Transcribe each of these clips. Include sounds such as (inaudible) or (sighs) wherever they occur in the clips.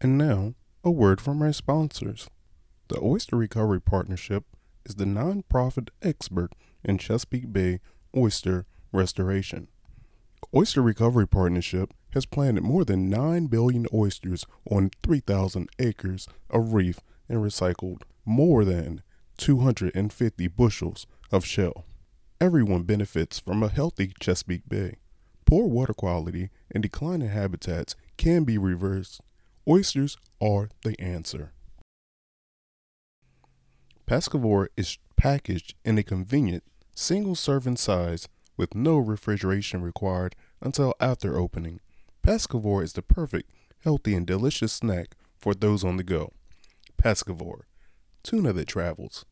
And now, a word from our sponsors. The Oyster Recovery Partnership is the nonprofit expert in Chesapeake Bay oyster restoration. Oyster Recovery Partnership has planted more than 9 billion oysters on 3,000 acres of reef and recycled more than 250 bushels of shell. Everyone benefits from a healthy Chesapeake Bay. Poor water quality and declining habitats can be reversed. Oysters are the answer. Pescavore is packaged in a convenient single serving size with no refrigeration required until after opening. Pescavore is the perfect, healthy, and delicious snack for those on the go. Pescavore, tuna that travels.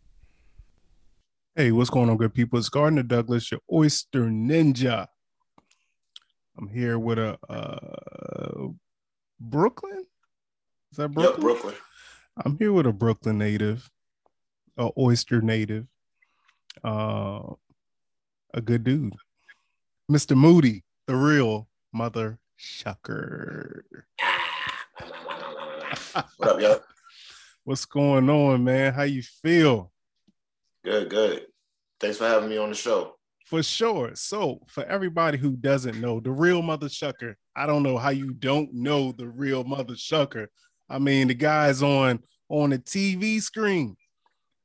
Hey, what's going on, good people? It's Gardner Douglas, your oyster ninja. I'm here with a uh, Brooklyn. Is that Brooklyn? Yep, Brooklyn. I'm here with a Brooklyn native, a oyster native, uh, a good dude, Mr. Moody, the real mother shucker. what up, yo? (laughs) What's going on, man? How you feel? Good, good. Thanks for having me on the show. For sure. So, for everybody who doesn't know, the real mother shucker, I don't know how you don't know the real mother shucker. I mean, the guy's on on the TV screen,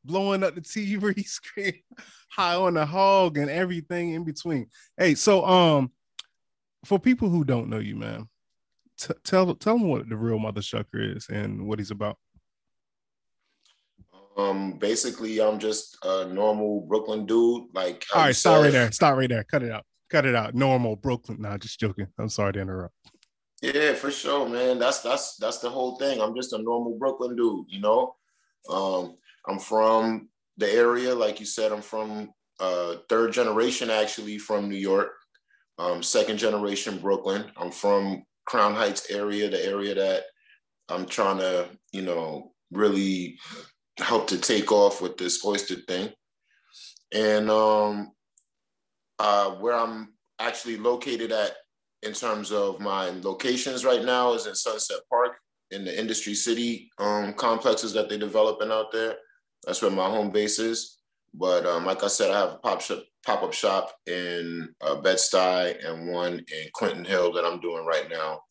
blowing up the TV (laughs) screen, high on the hog and everything in between. Hey, so um, for people who don't know you, man, t- tell tell them what the real mother shucker is and what he's about. Um, basically, I'm just a normal Brooklyn dude. Like, all right, stop right there. Stop right there. Cut it out. Cut it out. Normal Brooklyn. Nah, just joking. I'm sorry to interrupt. Yeah, for sure, man. That's that's that's the whole thing. I'm just a normal Brooklyn dude, you know. Um, I'm from the area, like you said. I'm from uh, third generation, actually, from New York. Um, second generation Brooklyn. I'm from Crown Heights area, the area that I'm trying to, you know, really help to take off with this oyster thing. And um, uh, where I'm actually located at in terms of my locations right now is in Sunset Park in the Industry City um, complexes that they're developing out there. That's where my home base is. But um, like I said, I have a pop shop, pop-up shop in uh, Bed-Stuy and one in Clinton Hill that I'm doing right now.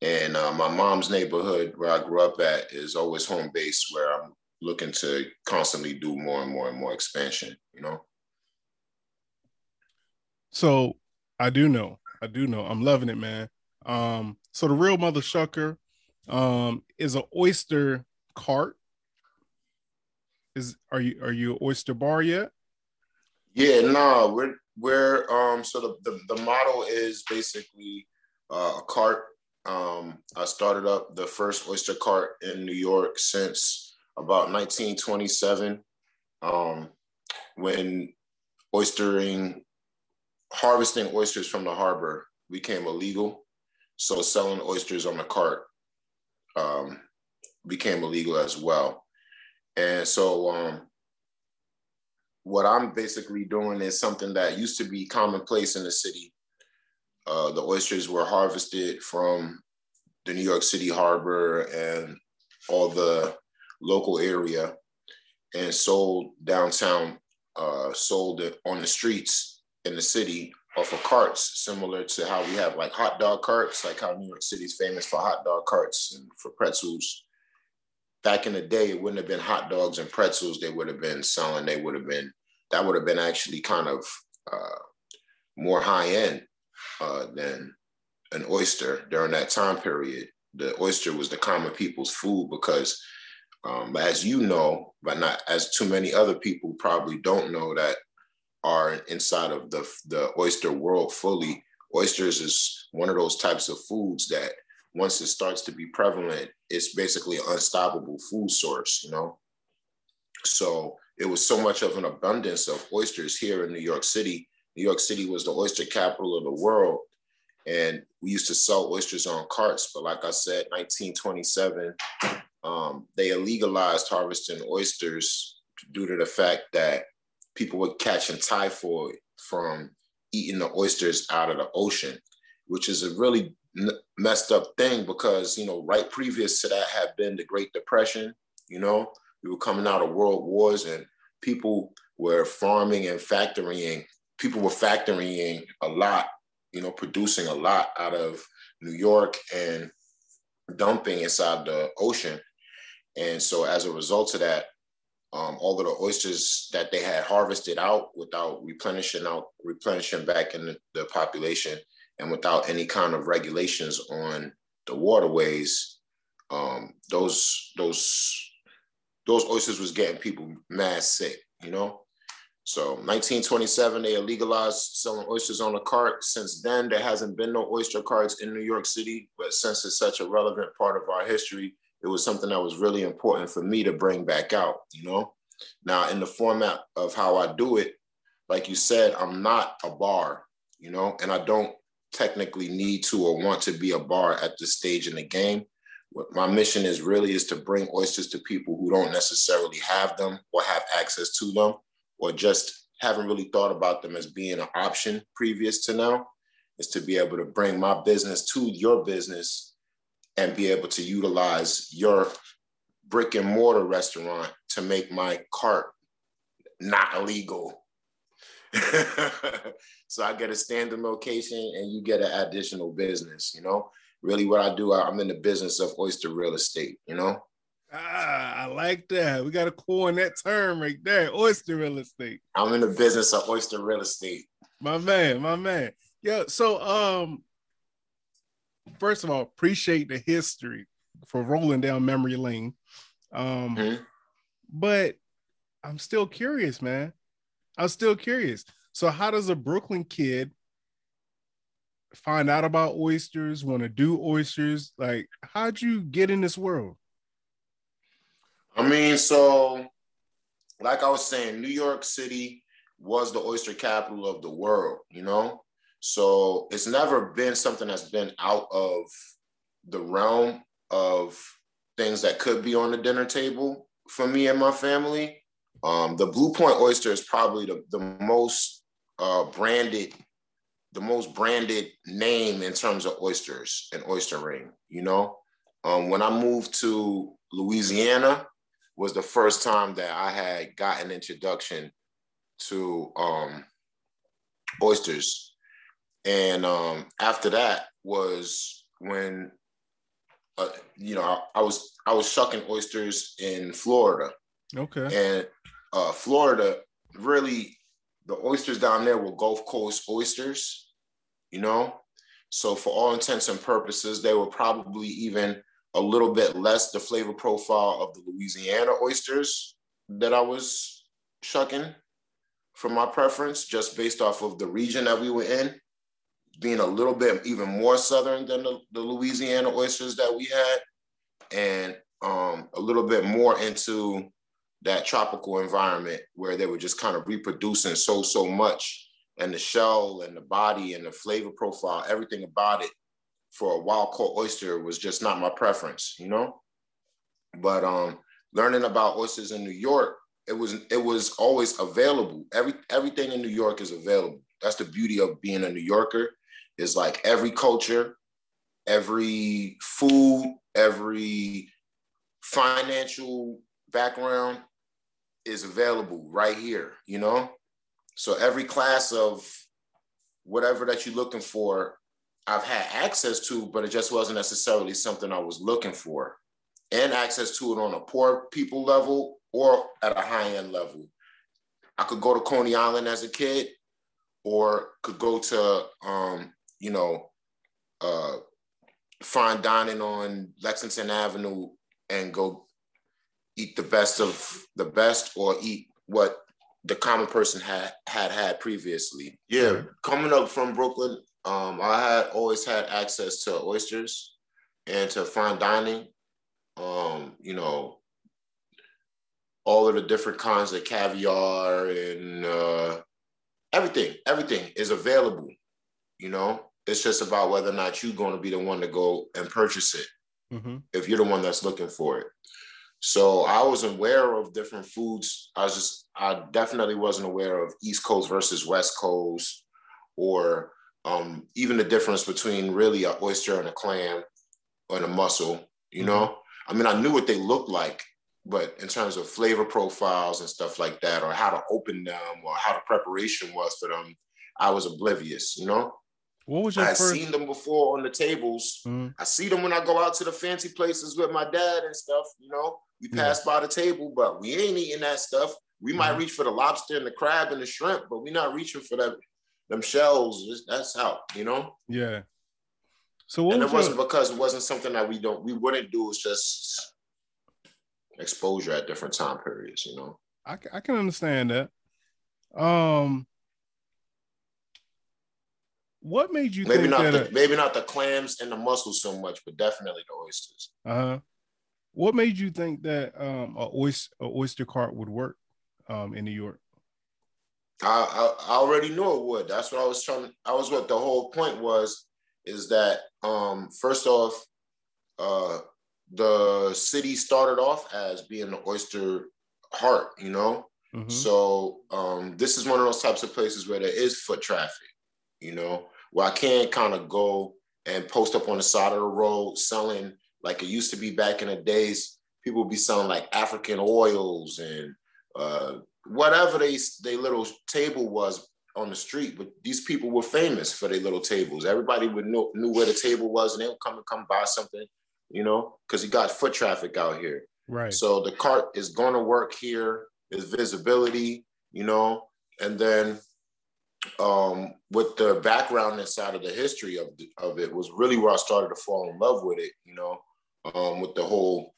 And uh, my mom's neighborhood where I grew up at is always home base where I'm looking to constantly do more and more and more expansion, you know? So I do know, I do know, I'm loving it, man. Um, so the real mother shucker um is an oyster cart. Is are you are you oyster bar yet? Yeah, no, we're we're um so the the, the model is basically uh, a cart. Um, I started up the first oyster cart in New York since about 1927 um, when oystering, harvesting oysters from the harbor became illegal. So selling oysters on the cart um, became illegal as well. And so um, what I'm basically doing is something that used to be commonplace in the city. Uh, the oysters were harvested from the New York City harbor and all the local area and sold downtown, uh, sold on the streets in the city off of carts, similar to how we have like hot dog carts, like how New York City's famous for hot dog carts and for pretzels. Back in the day, it wouldn't have been hot dogs and pretzels they would have been selling. They would have been, that would have been actually kind of uh, more high end uh, than an oyster during that time period. The oyster was the common people's food because um, as you know, but not as too many other people probably don't know that are inside of the, the oyster world fully. Oysters is one of those types of foods that once it starts to be prevalent, it's basically an unstoppable food source, you know? So it was so much of an abundance of oysters here in New York City. New York City was the oyster capital of the world. And we used to sell oysters on carts. But like I said, 1927, um, they illegalized harvesting oysters due to the fact that people were catching typhoid from eating the oysters out of the ocean, which is a really messed up thing because you know right previous to that had been the Great Depression. You know, we were coming out of world wars and people were farming and factoring. People were factoring a lot, you know, producing a lot out of New York and dumping inside the ocean. And so as a result of that, um, all of the oysters that they had harvested out without replenishing out, replenishing back in the, the population and without any kind of regulations on the waterways, um, those those those oysters was getting people mad sick, you know. So 1927, they legalized selling oysters on a cart. Since then, there hasn't been no oyster carts in New York City, but since it's such a relevant part of our history, it was something that was really important for me to bring back out, you know. Now, in the format of how I do it, like you said, I'm not a bar, you know, and I don't technically need to or want to be a bar at this stage in the game. What my mission is really is to bring oysters to people who don't necessarily have them or have access to them or just haven't really thought about them as being an option previous to now is to be able to bring my business to your business and be able to utilize your brick and mortar restaurant to make my cart not illegal. (laughs) so I get a standing location and you get an additional business, you know? really what I do, I'm in the business of oyster real estate, you know? Ah, I like that. We got to coin that term right there, oyster real estate. I'm in the business of oyster real estate. My man, my man. Yeah, so um first of all, appreciate the history for rolling down memory lane. Um mm-hmm. but I'm still curious, man. I'm still curious. So how does a Brooklyn kid find out about oysters, want to do oysters? Like, how'd you get in this world? I mean, so like I was saying, New York City was the oyster capital of the world, you know? So it's never been something that's been out of the realm of things that could be on the dinner table for me and my family. Um, the Blue Point oyster is probably the, the most uh, branded the most branded name in terms of oysters and oystering. You know, um, when I moved to Louisiana, was the first time that I had gotten introduction to um, oysters, and um, after that was when uh, you know I, I, was I was shucking oysters in Florida. Okay, and uh, Florida really the oysters down there were Gulf Coast oysters, you know? So for all intents and purposes, they were probably even a little bit less the flavor profile of the Louisiana oysters that I was shucking for my preference, just based off of the region that we were in, being a little bit even more southern than the, the Louisiana oysters that we had, and um, a little bit more into that tropical environment where they were just kind of reproducing so so much and the shell and the body and the flavor profile everything about it for a wild caught oyster was just not my preference you know? But um learning about oysters in new york it was it was always available. Every everything in new york is available. That's the beauty of being a new yorker is like every culture every food every financial background is available right here, you know? So every class of whatever that you're looking for, I've had access to, but it just wasn't necessarily something I was looking for. And access to it on a poor people level or at a high end level. I could go to Coney Island as a kid or could go to, um, you know, uh, fine dining on Lexington Avenue and go eat the best of the best or eat what the common person had had had previously. Yeah, coming up from Brooklyn, um, I had always had access to oysters and to fine dining. Um, you know, all of the different kinds of caviar and uh, everything. Everything is available. You know, it's just about whether or not you're going to be the one to go and purchase it. Mm-hmm. If you're the one that's looking for it. So I was aware of different foods. I was just, I definitely wasn't aware of East Coast versus West Coast or um, even the difference between really an oyster and a clam or a mussel, you know, mm-hmm. I mean, I knew what they looked like, but in terms of flavor profiles and stuff like that, or how to open them, or how the preparation was for them, I was oblivious, you know. What was your I first? seen them before on the tables. Mm-hmm. I see them when I go out to the fancy places with my dad and stuff. You know, we pass yeah. by the table, but we ain't eating that stuff. We mm-hmm. might reach for the lobster and the crab and the shrimp, but we're not reaching for that them shells. That's out, you know. Yeah. So and it wasn't because it wasn't something that we don't we wouldn't do. It's just exposure at different time periods, you know. I, I can understand that. Um, what made you maybe not the, maybe not the clams and the mussels so much, but definitely the oysters. Uh huh. What made you think that um a oyster a oyster cart would work um in New York? I, I, I already knew it would. That's what I was trying. To. I was what the whole point was is that um first off, uh the city started off as being the oyster heart, you know. Mm-hmm. So um, this is one of those types of places where there is foot traffic, you know, where I can kind of go and post up on the side of the road selling like it used to be back in the days. People would be selling like African oils and uh, whatever they they little table was on the street. But these people were famous for their little tables. Everybody would know knew where the table was, and they would come and come buy something you know, because you got foot traffic out here. Right. So the cart is going to work here. Is visibility, you know, and then um, with the background inside of the history of the, of it was really where I started to fall in love with it. You know, um, with the whole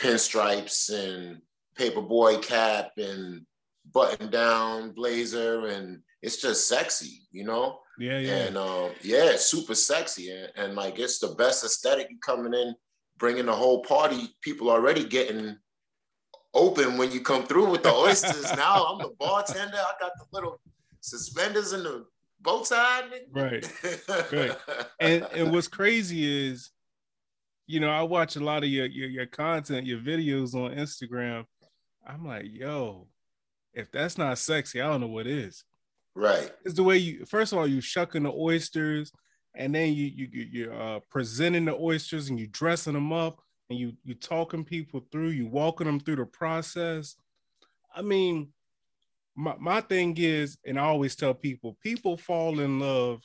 pinstripes and paperboy cap and button down blazer and it's just sexy, you know. Yeah, yeah. And um, yeah, it's super sexy and, and like it's the best aesthetic coming in bringing the whole party, people already getting open when you come through with the oysters. (laughs) now I'm the bartender. I got the little suspenders and the bow tie. Right. right. (laughs) And and what's crazy is, you know, I watch a lot of your, your your content, your videos on Instagram. I'm like, yo, if that's not sexy, I don't know what is. Right. It's the way you first of all you shucking the oysters and then you you you're uh, presenting the oysters and you dressing them up and you you talking people through, you walking them through the process. I mean, my my thing is, and I always tell people, people fall in love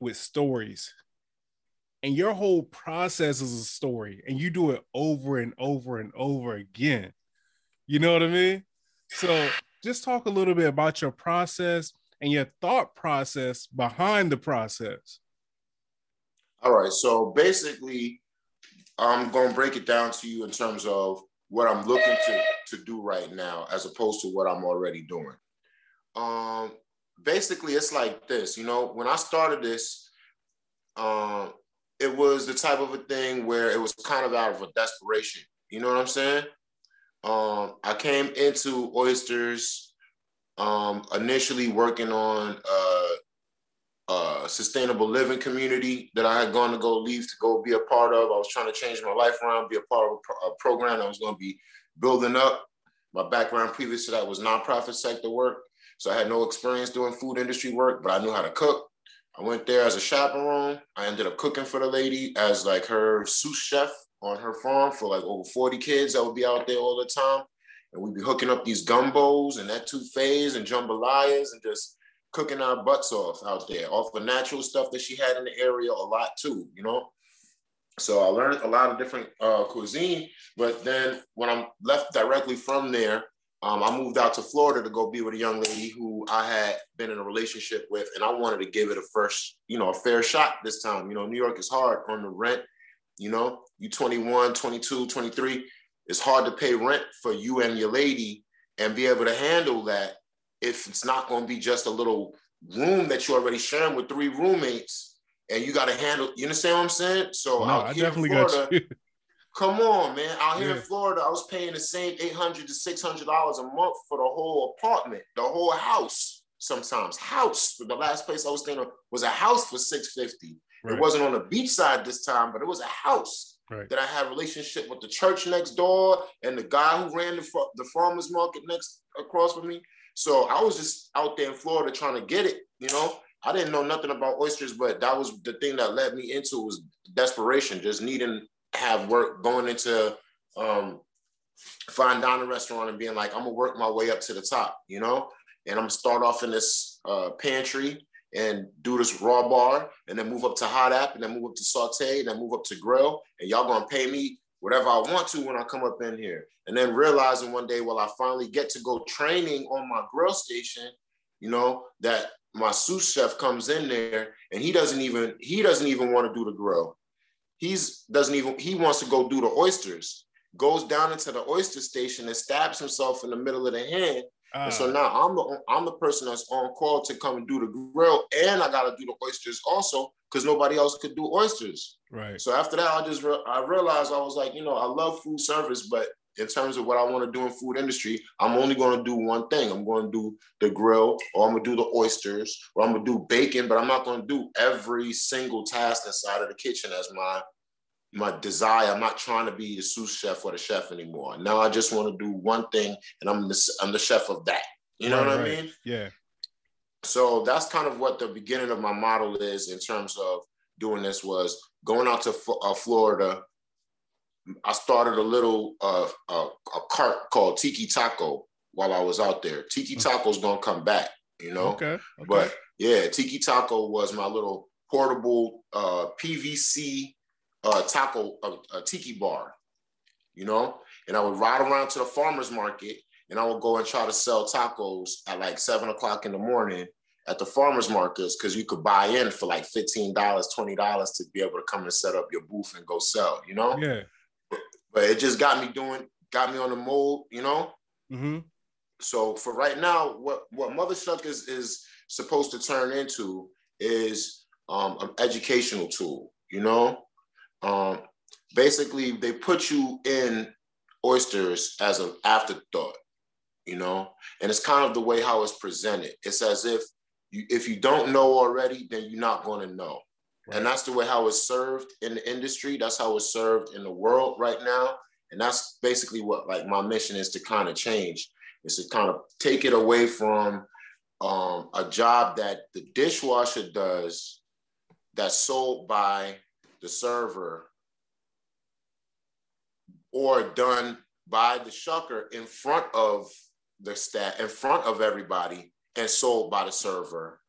with stories. And your whole process is a story, and you do it over and over and over again. You know what I mean? So just talk a little bit about your process and your thought process behind the process. All right. So basically, I'm going to break it down to you in terms of what I'm looking to, to do right now, as opposed to what I'm already doing. Um, basically, it's like this. You know, when I started this, um, it was the type of a thing where it was kind of out of a desperation. You know what I'm saying? Um, I came into oysters um, initially working on uh, sustainable living community that I had gone to go leave to go be a part of. I was trying to change my life around, be a part of a, pro- a program I was going to be building up. My background previous to that was nonprofit sector work. So I had no experience doing food industry work, but I knew how to cook. I went there as a chaperone. I ended up cooking for the lady as like her sous chef on her farm for like over 40 kids that would be out there all the time. And we'd be hooking up these gumbos and that etouffees and jambalayas and just cooking our butts off out there, off the natural stuff that she had in the area a lot too, you know. So I learned a lot of different uh, cuisine, but then when I'm left directly from there, um, I moved out to Florida to go be with a young lady who I had been in a relationship with, and I wanted to give it a first, you know, a fair shot this time. You know, New York is hard on the rent. You know, you 21, 22, 23, it's hard to pay rent for you and your lady and be able to handle that if it's not going to be just a little room that you're already sharing with three roommates and you got to handle, you understand what I'm saying? So no, out here in Florida, (laughs) come on, man. Out here yeah. in Florida, I was paying the same 800 to $600 a month for the whole apartment, the whole house sometimes. House. The last place I was staying was a house for 650 right. It wasn't on the beach side this time, but it was a house. Right. That I had a relationship with the church next door and the guy who ran the, the farmer's market next across from me. So I was just out there in Florida trying to get it, you know. I didn't know nothing about oysters, but that was the thing that led me into was desperation, just needing have work going into um, fine dining restaurant and being like, I'm gonna work my way up to the top, you know, and I'm gonna start off in this uh, pantry and do this raw bar, and then move up to hot app, and then move up to saute, and then move up to grill, and y'all gonna pay me whatever I want to when I come up in here. And then realizing one day, well, I finally get to go training on my grill station, you know, that my sous chef comes in there and he doesn't even he doesn't even want to do the grill. He's doesn't even he wants to go do the oysters. Goes down into the oyster station and stabs himself in the middle of the hand. Uh, and so ah. now I'm the I'm the person that's on call to come and do the grill, and I got to do the oysters also because nobody else could do oysters. Right. So after that, I just re- I realized I was like, you know, I love food service, but in terms of what I want to do in food industry, I'm only going to do one thing. I'm going to do the grill, or I'm going to do the oysters, or I'm going to do bacon, but I'm not going to do every single task inside of the kitchen as my my desire. I'm not trying to be the sous chef or the chef anymore. Now I just want to do one thing, and I'm the I'm the chef of that. You know right, what I mean? Yeah. So that's kind of what the beginning of my model is in terms of doing this was going out to uh, Florida I started a little uh, a, a cart called Tiki Taco while I was out there. Tiki Taco's gonna come back, you know. Okay. okay. But yeah, Tiki Taco was my little portable uh, PVC uh, taco uh, tiki bar, you know. And I would ride around to the farmers market, and I would go and try to sell tacos at like seven o'clock in the morning at the farmers markets because you could buy in for like $15, $20 to be able to come and set up your booth and go sell, you know? Yeah but it just got me doing, got me on the mold, you know. Mm-hmm. So for right now, what what Mother Shuck is is supposed to turn into is um, an educational tool. You know, um, basically they put you in oysters as an afterthought. You know, and it's kind of the way how it's presented. It's as if you, if you don't know already, then you're not going to know. Right. And that's the way how it's served in the industry. That's how it's served in the world right now. And that's basically what like my mission is to kind of change, is to kind of take it away from um, a job that the dishwasher does that's sold by the server or done by the shucker in front of the staff, in front of everybody, and sold by the server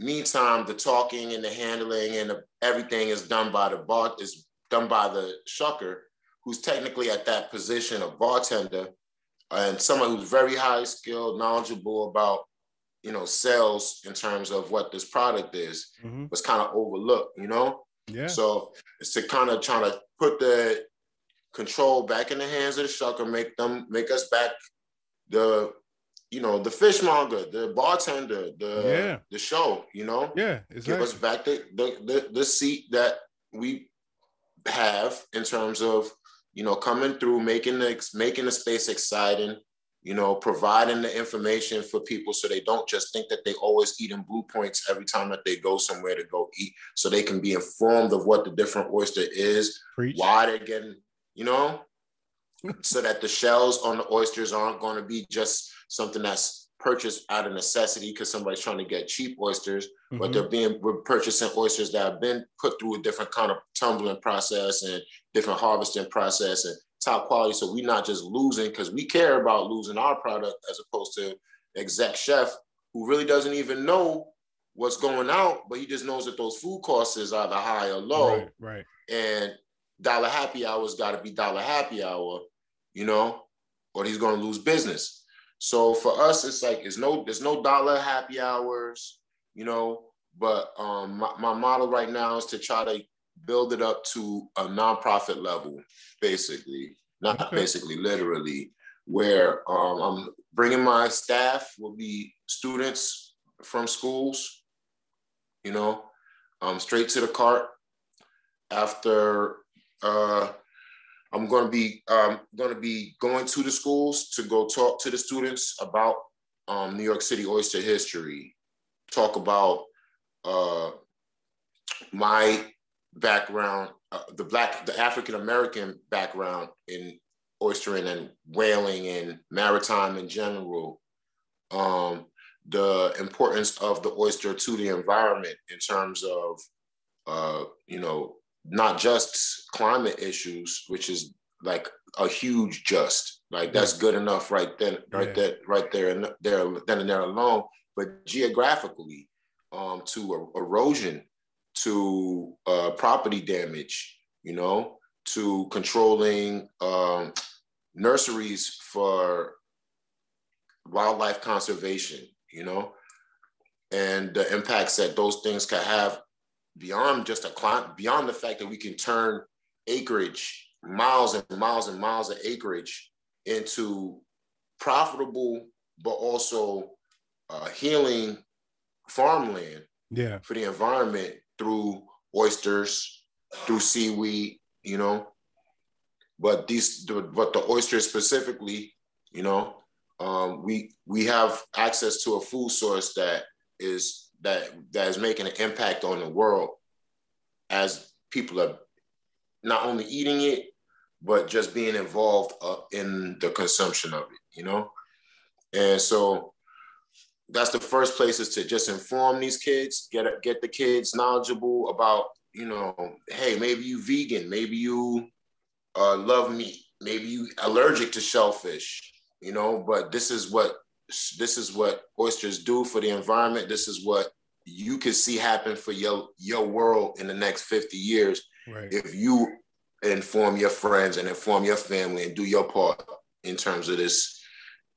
meantime, the talking and the handling and the, everything is done by the bar is done by the shucker, who's technically at that position of bartender, and someone who's very high skilled, knowledgeable about you know sales in terms of what this product is, mm-hmm. was kind of overlooked. You know. Yeah. So it's to kind of trying to put the control back in the hands of the shucker, make them make us back the you know, the fishmonger, the bartender, the yeah. the show, you know, yeah, exactly. give us back the, the the the seat that we have in terms of you know coming through, making the making the space exciting, you know, providing the information for people so they don't just think that they always eating blue points every time that they go somewhere to go eat, so they can be informed of what the different oyster is, Preach. why they're getting, you know, so that the shells on the oysters aren't going to be just something that's purchased out of necessity because somebody's trying to get cheap oysters, mm-hmm. but they're being we're purchasing oysters that have been put through a different kind of tumbling process and different harvesting process and top quality. So we're not just losing because we care about losing our product as opposed to exec chef who really doesn't even know what's going out, but he just knows that those food costs is either high or low. Right. right. And dollar happy hour's got to be dollar happy hour, you know, or he's going to lose business. So for us, it's like it's no there's no dollar happy hours, you know. But um, my, my model right now is to try to build it up to a nonprofit level, basically, not okay. basically, literally, where um, I'm bringing my staff will be students from schools, you know, um, straight to the cart after uh, I'm going to be um, going to be going to the schools to go talk to the students about um, New York City oyster history, talk about uh, my background, uh, the black, the African American background in oystering and whaling and maritime in general. Um, the importance of the oyster to the environment in terms of, uh, you know, not just climate issues, which is like a huge just like that's good enough right then, right yeah. there, right there and there, then and there alone. But geographically, um, to erosion, to uh, property damage, you know, to controlling um, nurseries for wildlife conservation, you know, and the impacts that those things can have beyond just a climate, beyond the fact that we can turn acreage, miles and miles and miles of acreage into profitable, but also uh, healing farmland yeah. for the environment through oysters, through seaweed, you know. But these, but the oysters specifically, you know, um, we we have access to a food source that is that that is making an impact on the world as people are not only eating it but just being involved uh, in the consumption of it, you know? And so that's the first place is to just inform these kids, get get the kids knowledgeable about, you know, hey, maybe you vegan, maybe you uh, love meat, maybe you allergic to shellfish, you know, but this is what this is what oysters do for the environment. This is what you can see happen for your your world in the next 50 years right. if you inform your friends and inform your family and do your part in terms of this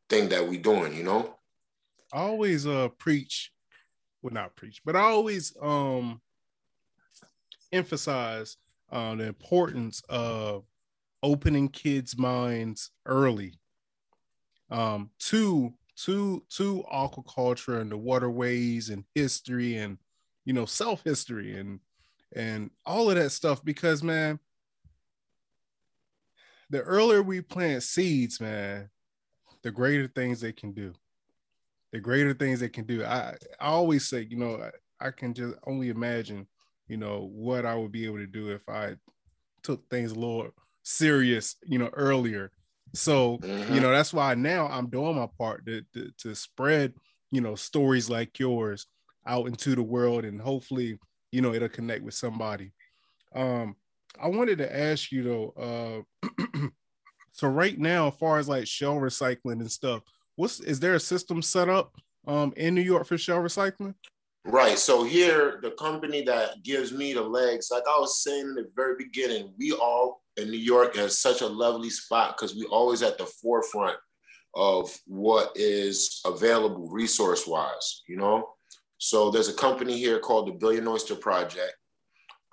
thing that we're doing, you know? I always uh preach, well not preach, but I always um emphasize uh, the importance of opening kids' minds early um to to to aquaculture and the waterways and history and you know self history and and all of that stuff because man the earlier we plant seeds, man, the greater things they can do. The greater things they can do. I, I always say, you know, I, I can just only imagine, you know, what I would be able to do if I took things a little serious, you know, earlier. So, mm-hmm. you know, that's why now I'm doing my part to, to, to spread, you know, stories like yours out into the world and hopefully, you know, it'll connect with somebody. Um, I wanted to ask you though. Uh, (clears throat) so right now, as far as like shell recycling and stuff, what's is there a system set up um, in New York for shell recycling? Right. So here, the company that gives me the legs, like I was saying in the very beginning, we all in New York has such a lovely spot because we always at the forefront of what is available resource wise. You know, so there's a company here called the Billion Oyster Project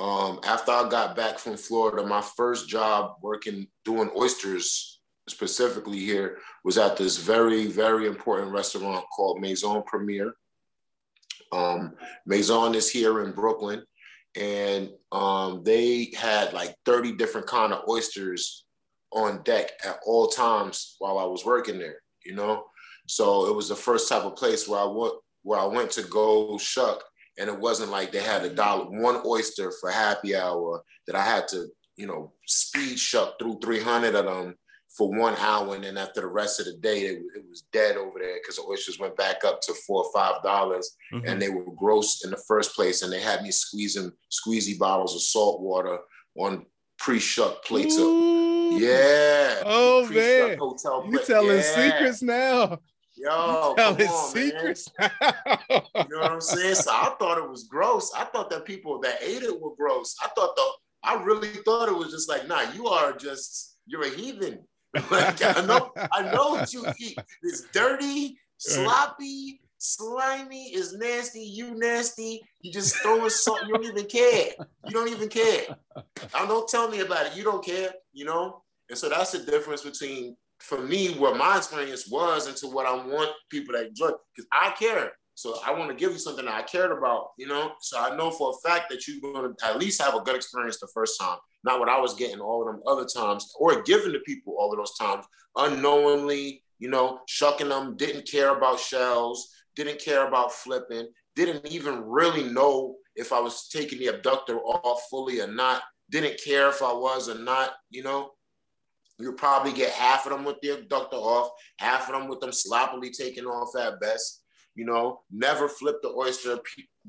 um, after I got back from Florida, my first job working doing oysters specifically here was at this very, very important restaurant called Maison Premiere. Um, Maison is here in Brooklyn, and um, they had like 30 different kind of oysters on deck at all times while I was working there, you know? So it was the first type of place where I went where I went to go shuck and it wasn't like they had a dollar one oyster for happy hour that I had to you know speed shuck through 300 of them for one hour and then after the rest of the day it, it was dead over there because the oysters went back up to four or five dollars mm-hmm. and they were gross in the first place and they had me squeezing squeezy bottles of salt water on pre-shuck plates Ooh. of yeah oh man you telling yeah. secrets now Yo, come on, secrets. you know what I'm saying? So I thought it was gross. I thought that people that ate it were gross. I thought the I really thought it was just like, nah, you are just you're a heathen. Like I know, I know (laughs) what you eat. It's dirty, sloppy, slimy, is nasty. You nasty. You just throw it salt. You don't even care. You don't even care. I don't tell me about it. You don't care. You know. And so that's the difference between for me what my experience was and to what I want people to enjoy because I care. So I want to give you something that I cared about, you know. So I know for a fact that you're going to at least have a good experience the first time, not what I was getting all of them other times, or giving to people all of those times unknowingly, you know, shucking them, didn't care about shells, didn't care about flipping, didn't even really know if I was taking the abductor off fully or not, didn't care if I was or not, you know. You'll probably get half of them with the abductor off, half of them with them sloppily taken off at best. You know, never flipped the oyster.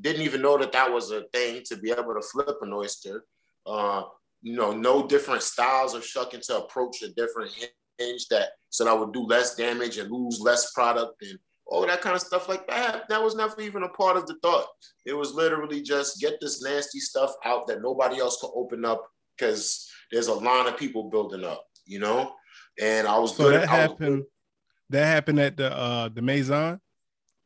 Didn't even know that that was a thing to be able to flip an oyster. Uh, you know, no different styles of shucking to approach a different hinge that so that I would do less damage and lose less product and all that kind of stuff like that. That was never even a part of the thought. It was literally just get this nasty stuff out that nobody else could open up because there's a line of people building up, you know. And I was so good. that happened. That happened at the uh the Maison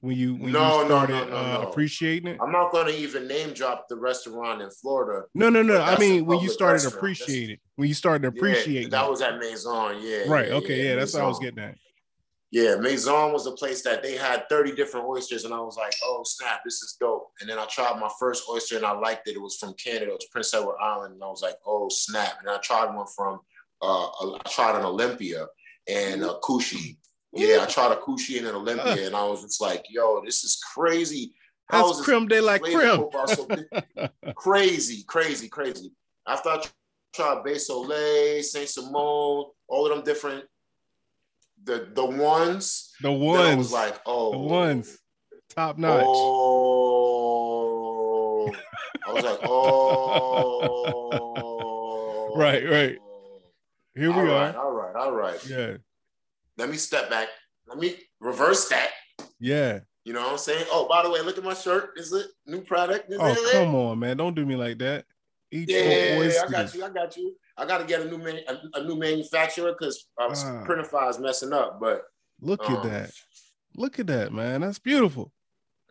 when you when no, you started no, no, uh, no. appreciating it. I'm not going to even name drop the restaurant in Florida. No, no, no. I mean when you started restaurant. appreciating when you started Yeah, appreciating. that it. was at Maison. Yeah. right. okay. Yeah, that's what I was getting at. Yeah, Maison was a place that they had 30 different oysters, and I was like, oh snap, this is dope. And then I tried my first oyster and I liked it. It was from Canada, it was Prince Edward Island, and I was like, oh snap. And I tried one from uh I tried an Olympia and a Kusshi. Yeah, I tried a Kusshi in an Olympia, uh. and I was just like, yo, this is crazy. How That's creme de la creme. so (laughs) crazy, crazy, crazy. After I tried Bay Saint Simon, all of them different, the the ones, The then I ones, was like, oh, the ones, top notch. Oh, I was like, oh, (laughs) Right, right. Here we All are. right, all right, all right. Yeah, Let me step back. Let me reverse that. yeah. You know what I'm saying? Oh, by the way, look at my shirt. Is it new product? Is Oh it? come on, man! Don't do me like that. Eat Yeah, yeah, I got you. I got you. I got to get a new man, a, a new manufacturer because um, Ah. Printify is messing up. But Look at um, that. Look at that, man. That's beautiful.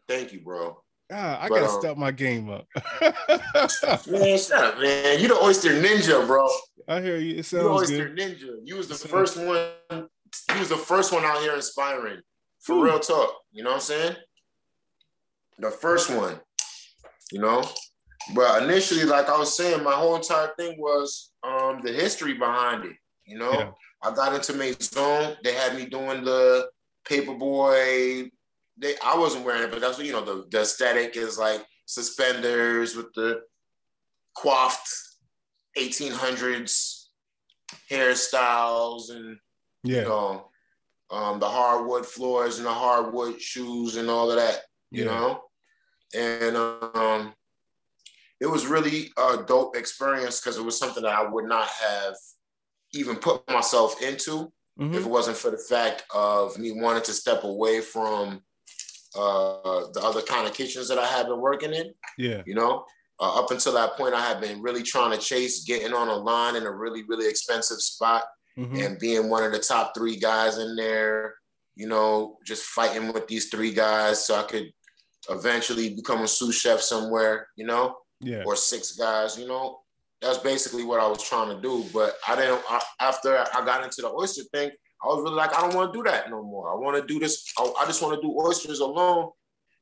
thank you, bro. Ah, I But, gotta um, step my game up. (laughs) Man, shut up, man. You the oyster ninja, bro. I hear you. It You the oyster good. ninja. You was the first one. You was the first one out here inspiring. For Ooh. real talk. You know what I'm saying? The first one. You know. But initially, like I was saying, my whole entire thing was um the history behind it. You know, Yeah. I got into Maison. They had me doing the paperboy. They I wasn't wearing it, but that's what you know. The, the aesthetic is like suspenders with the coiffed 1800s hairstyles and you Yeah, know um, the hardwood floors and the hardwood shoes and all of that. You Yeah. know, and um, it was really a dope experience because it was something that I would not have even put myself into Mhm. if it wasn't for the fact of me wanting to step away from uh, the other kind of kitchens that I had been working in. yeah, You know, uh, up until that point, I had been really trying to chase getting on a line in a really, really expensive spot Mhm. and being one of the top three guys in there. You know, just fighting with these three guys so I could eventually become a sous chef somewhere. You know, yeah, or six guys, you know. That's basically what I was trying to do. But I didn't, I, after I got into the oyster thing, I was really like, I don't want to do that no more. I want to do this. I, I just want to do oysters alone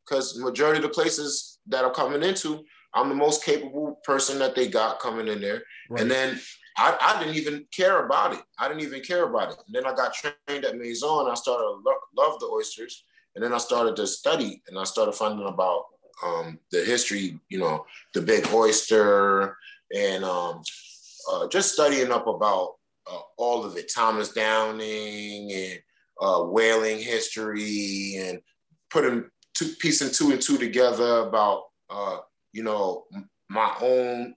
because majority of the places that I'm coming into, I'm the most capable person that they got coming in there. right. And then I, I didn't even care about it. I didn't even care about it. And then I got trained at Maison. I started to lo- love the oysters. And then I started to study and I started finding about um, the history, you know, the big oyster and um, uh, just studying up about uh, all of it, Thomas Downing and uh, whaling history and putting two, piecing two and two together about, uh, you know, my own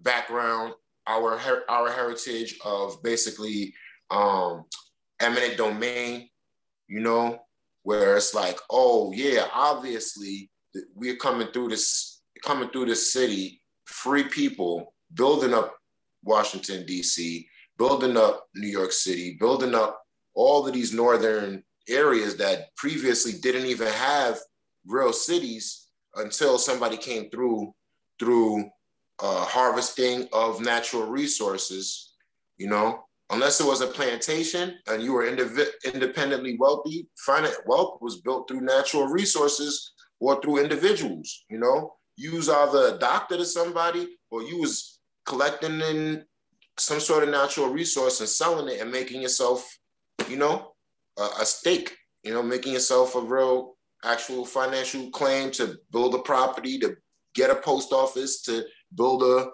background, our our heritage of basically um, eminent domain, you know, where it's like, oh yeah, obviously we're coming through this coming through this city, free people building up Washington D.C., building up New York City, building up all of these northern areas that previously didn't even have real cities until somebody came through through uh, harvesting of natural resources, you know, unless it was a plantation and you were indiv- independently wealthy, finite wealth was built through natural resources or through individuals, you know, you was either a doctor to somebody or you was collecting in some sort of natural resource and selling it and making yourself, you know, a, a stake, you know, making yourself a real actual financial claim to build a property, to get a post office, to build a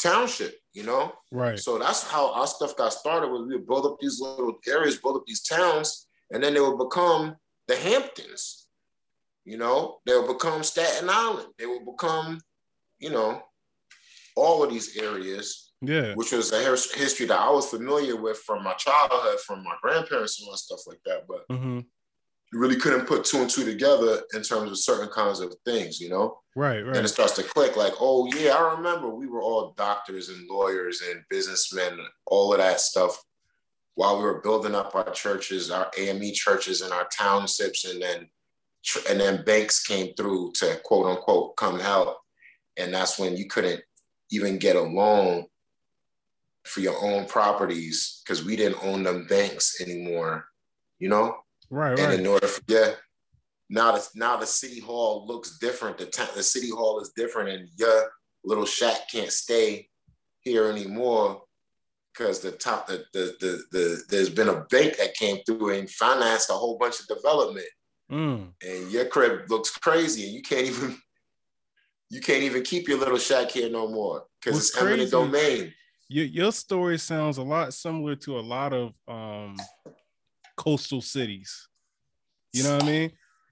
township, you know? right. So that's how our stuff got started was we would build up these little areas, build up these towns, and then they would become the Hamptons. You know, they'll become Staten Island. They will become, you know, all of these areas. Yeah. Which was a history that I was familiar with from my childhood, from my grandparents and all stuff like that. But mm-hmm. You really couldn't put two and two together in terms of certain kinds of things, you know? Right, right. And it starts to click like, oh, yeah, I remember we were all doctors and lawyers and businessmen, all of that stuff while we were building up our churches, our AME churches and our townships, and then and then banks came through to quote unquote come help. And that's when you couldn't even get a loan for your own properties because we didn't own them banks anymore, you know? Right, and right. in order for, yeah, now the, now the city hall looks different. The, the city hall is different and your little shack can't stay here anymore because the top the, the, the, the, there's been a bank that came through and financed a whole bunch of development Mm. and your crib looks crazy and you can't even (laughs) you can't even keep your little shack here no more because it's eminent domain Your, your story sounds a lot similar to a lot of um, coastal cities. You know what I mean?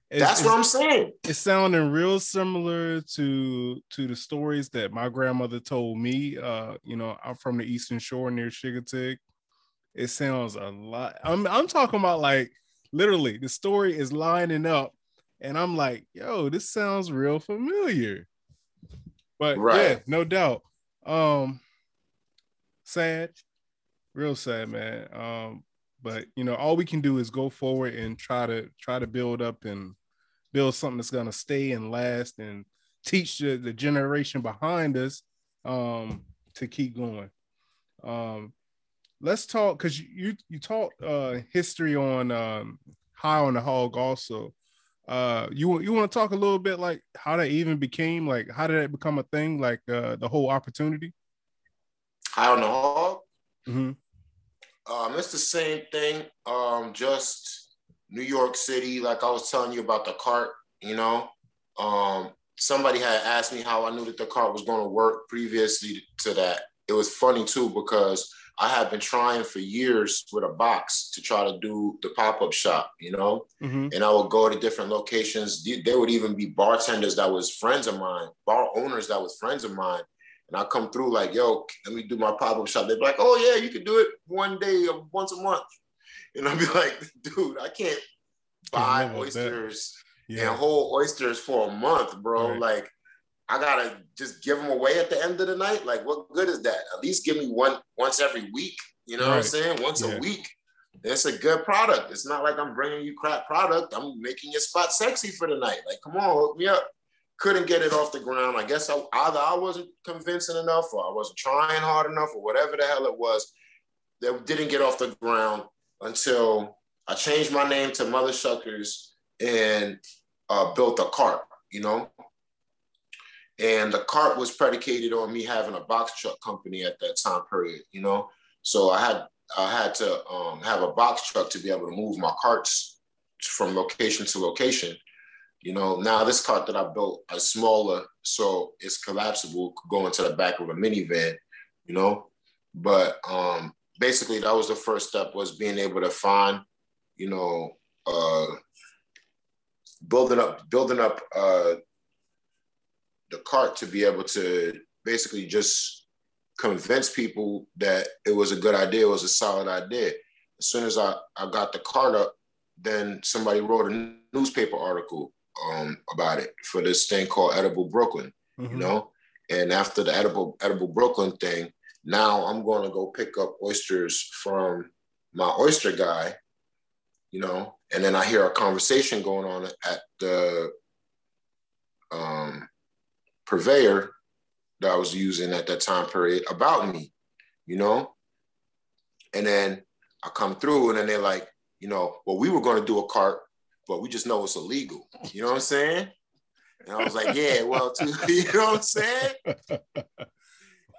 It's- that's what i'm saying it's sounding real similar to to the stories that my grandmother told me. Uh, you know, I'm from the Eastern Shore near Chincoteague. It sounds a lot. I'm I'm talking about like literally the story is lining up, and I'm like, yo, this sounds real familiar. But yeah, Right. no doubt. Um, sad, real sad, man. Um, but you know, all we can do is go forward and try to try to build up and build something that's gonna stay and last and teach the, the generation behind us um to keep going. Um let's talk because you you taught uh history on um high on the hog also. Uh you you want to talk a little bit like how that even became like how did it become a thing like uh the whole opportunity? high on the hog Mm-hmm. Um it's the same thing um just new york city like i was telling you about the cart you know um somebody had asked me how i knew that the cart was going to work previously to that it was funny too because i had been trying for years with a box to try to do the pop-up shop you know Mm-hmm. and I would go to different locations. There would even be bartenders that was friends of mine, bar owners that was friends of mine. And I come through like, yo, let me do my pop-up shop. They'd be like, oh yeah, you can do it one day or once a month. And I'd be (laughs) like, dude, I can't buy oysters Yeah. and whole oysters for a month, bro. Right. Like, I gotta just give them away at the end of the night. Like, what good is that? At least give me one once every week. You know what I'm saying? Once Yeah. a week. It's a good product. It's not like I'm bringing you crap product. I'm making your spot sexy for the night. Like, come on, hook me up. Couldn't get it off the ground. I guess I, either I wasn't convincing enough, or I wasn't trying hard enough, or whatever the hell it was. That didn't get off the ground until I changed my name to Mother Shuckers and uh, built a cart. You know, and the cart was predicated on me having a box truck company at that time period. You know, so I had I had to um, have a box truck to be able to move my carts from location to location. You know, now this cart that I built is smaller, so it's collapsible, could go into the back of a minivan. You know, but um, basically that was the first step was being able to find, you know, uh, building up building up uh, the cart to be able to basically just convince people that it was a good idea, it was a solid idea. As soon as I, I got the cart up, then somebody wrote a newspaper article um, about it for this thing called Edible Brooklyn, Mhm. you know? And after the Edible Edible Brooklyn thing, now I'm going to go pick up oysters from my oyster guy, you know, and then I hear a conversation going on at the um, purveyor that I was using at that time period about me, you know? And then I come through and then they're like, you know, well, we were going to do a cart, but we just know it's illegal. You know what I'm saying? And I was like, yeah, well, too, (laughs) you know what I'm saying?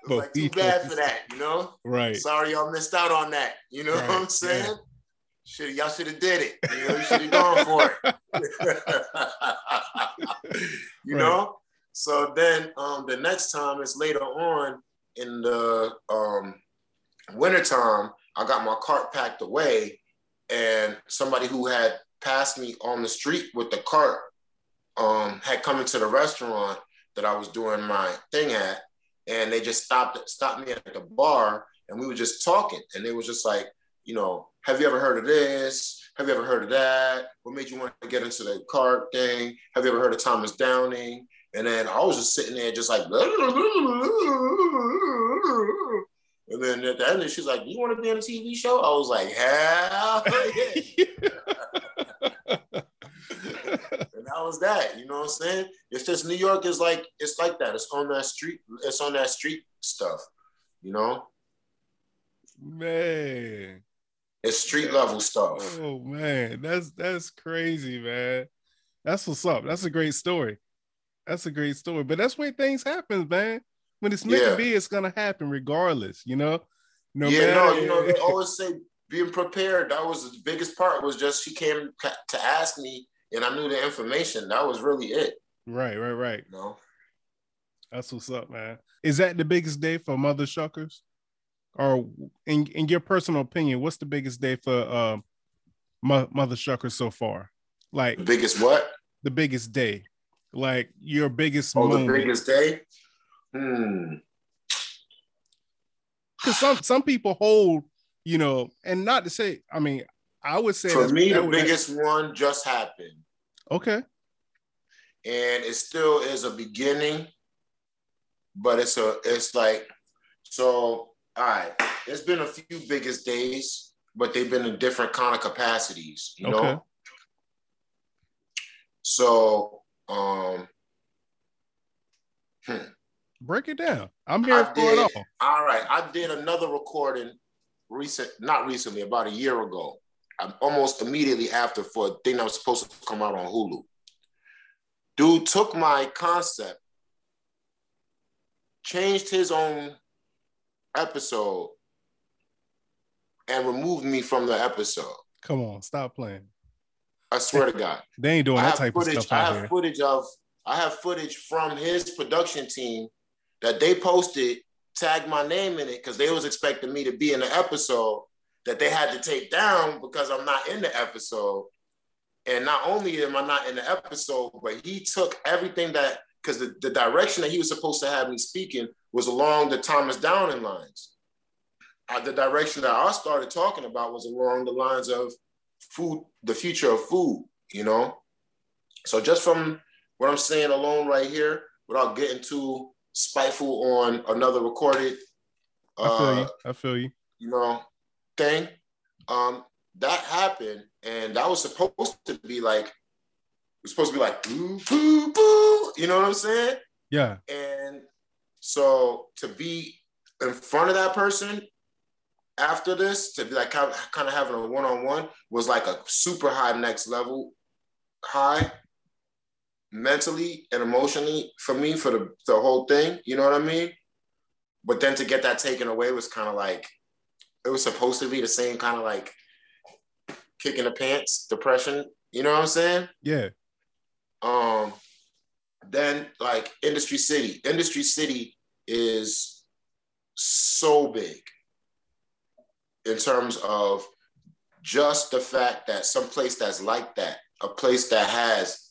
Like too bad for that, you know? Right. Sorry y'all missed out on that. You know what I'm saying? yeah. Should y'all should have did it. You know, you should have gone for it. (laughs) you Right. know? So then um, the next time is later on in the um, wintertime, I got my cart packed away, and somebody who had passed me on the street with the cart um, had come into the restaurant that I was doing my thing at, and they just stopped stopped me at the bar, and we were just talking, and they was just like, you know, have you ever heard of this? Have you ever heard of that? What made you want to get into the cart thing? Have you ever heard of Thomas Downing? And then I was just sitting there, just like, (laughs) and then at the end, she's like, "You want to be on a TV show?" I was like, "Hell (laughs) yeah!" That was that. You know what I'm saying? It's just New York is like it's like that. It's on that street. It's on that street stuff. You know. Man. It's street level stuff. Oh man, that's that's crazy, man. That's what's up. That's a great story. That's a great story. But that's where things happen, man. When it's meant yeah. to be, it's gonna happen regardless, you know. No yeah, matter. no, you know, they always say being prepared. That was the biggest part. Was just she came to ask me, and I knew the information. That was really it. Right, right, right. You know? That's what's up, man. Is that the biggest day for Mother Shuckers? Or in in your personal opinion, what's the biggest day for uh, Mother Shuckers so far? Like the biggest what? The biggest day. Like your biggest Oh, moment. the biggest day? Hmm. Because some some people hold, you know, and not to say, I mean, I would say for me, the biggest one just happened. Okay. And it still is a beginning, but it's a it's like so. All right, it's been a few biggest days, but they've been in different kind of capacities. You okay. know. So, um, hmm. break it down. I'm here I for did, it all. All right, I did another recording recent, not recently, about a year ago almost immediately after for a thing that was supposed to come out on Hulu. Dude took my concept, changed his own episode, and removed me from the episode. Come on, stop playing. I swear to God. (laughs) They ain't doing that type footage, of stuff. I have here. footage of I have footage from his production team that they posted, tagged my name in it because they was expecting me to be in the episode that they had to take down because I'm not in the episode. And not only am I not in the episode, but he took everything that because the, the direction that he was supposed to have me speaking was along the Thomas Downing lines. Uh, the direction that I started talking about was along the lines of food, the future of food, you know? So just from what I'm saying alone right here, without getting too spiteful on another recorded uh, I feel you. Uh, I feel you. You know, thing. Um, that happened, and that was supposed to be like, it was supposed to be like, boo, boo, boo, you know what I'm saying? Yeah. And so to be in front of that person after this, to be like kind of, kind of having a one on one was like a super high next level high mentally and emotionally for me for the, the whole thing. You know what I mean? But then to get that taken away was kind of like, it was supposed to be the same kind of like kicking the pants depression. You know what I'm saying? Yeah. Um. Then like Industry City. Industry City is so big in terms of just the fact that some place that's like that, a place that has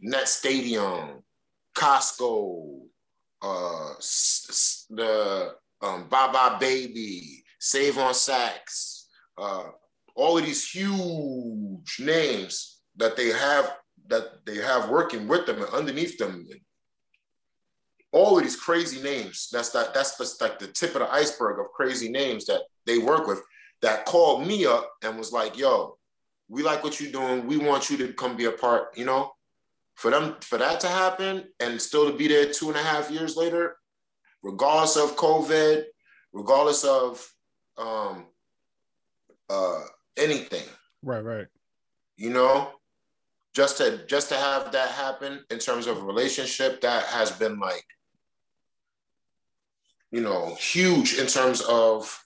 Net Stadium, Costco, uh, the um, Baba Baby, Save on Saks, uh, all of these huge names that they have that they have working with them and underneath them. All of these crazy names. That's that. That's just like the tip of the iceberg of crazy names that they work with. That called me up and was like, "Yo, we like what you're doing. We want you to come be a part." You know, for them for that to happen and still to be there two and a half years later, regardless of COVID, regardless of um, uh, anything. Right, right. You know, just to just to have that happen in terms of a relationship that has been like, you know, huge in terms of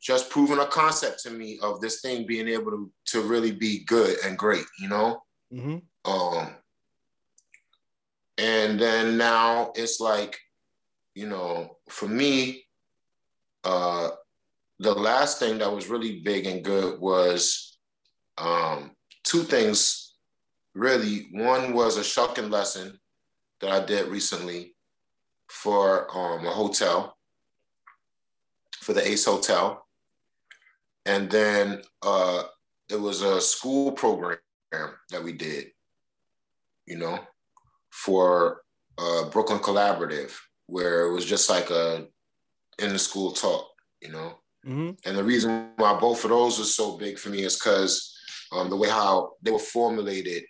just proving a concept to me of this thing being able to to really be good and great. You know. Mm-hmm. Um. And then now it's like, you know, for me, uh, the last thing that was really big and good was um, two things really. One was a shucking lesson that I did recently for um, a hotel, for the Ace Hotel. And then uh, it was a school program that we did, you know, for uh, Brooklyn Collaborative, where it was just like a in the school talk, you know. Mm-hmm. And the reason why both of those was so big for me is because um, the way how they were formulated,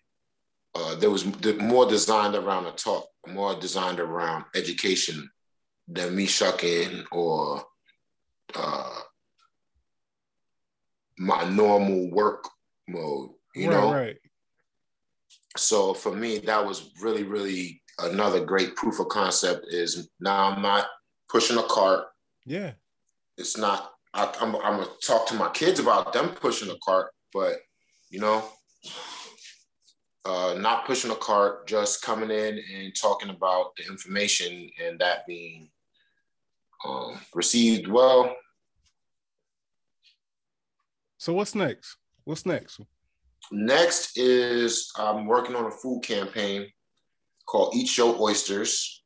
uh, there was more designed around a talk, more designed around education than me shucking or uh, my normal work mode, you right, know? Right. So for me, that was really, really another great proof of concept is now I'm not pushing a cart. Yeah. It's not, I, am I'm, I'm gonna talk to my kids about them pushing a cart, but you know, uh, not pushing a cart, just coming in and talking about the information and that being um, received well. So what's next? What's next? Next is I'm working on a food campaign called Eat Your Oysters.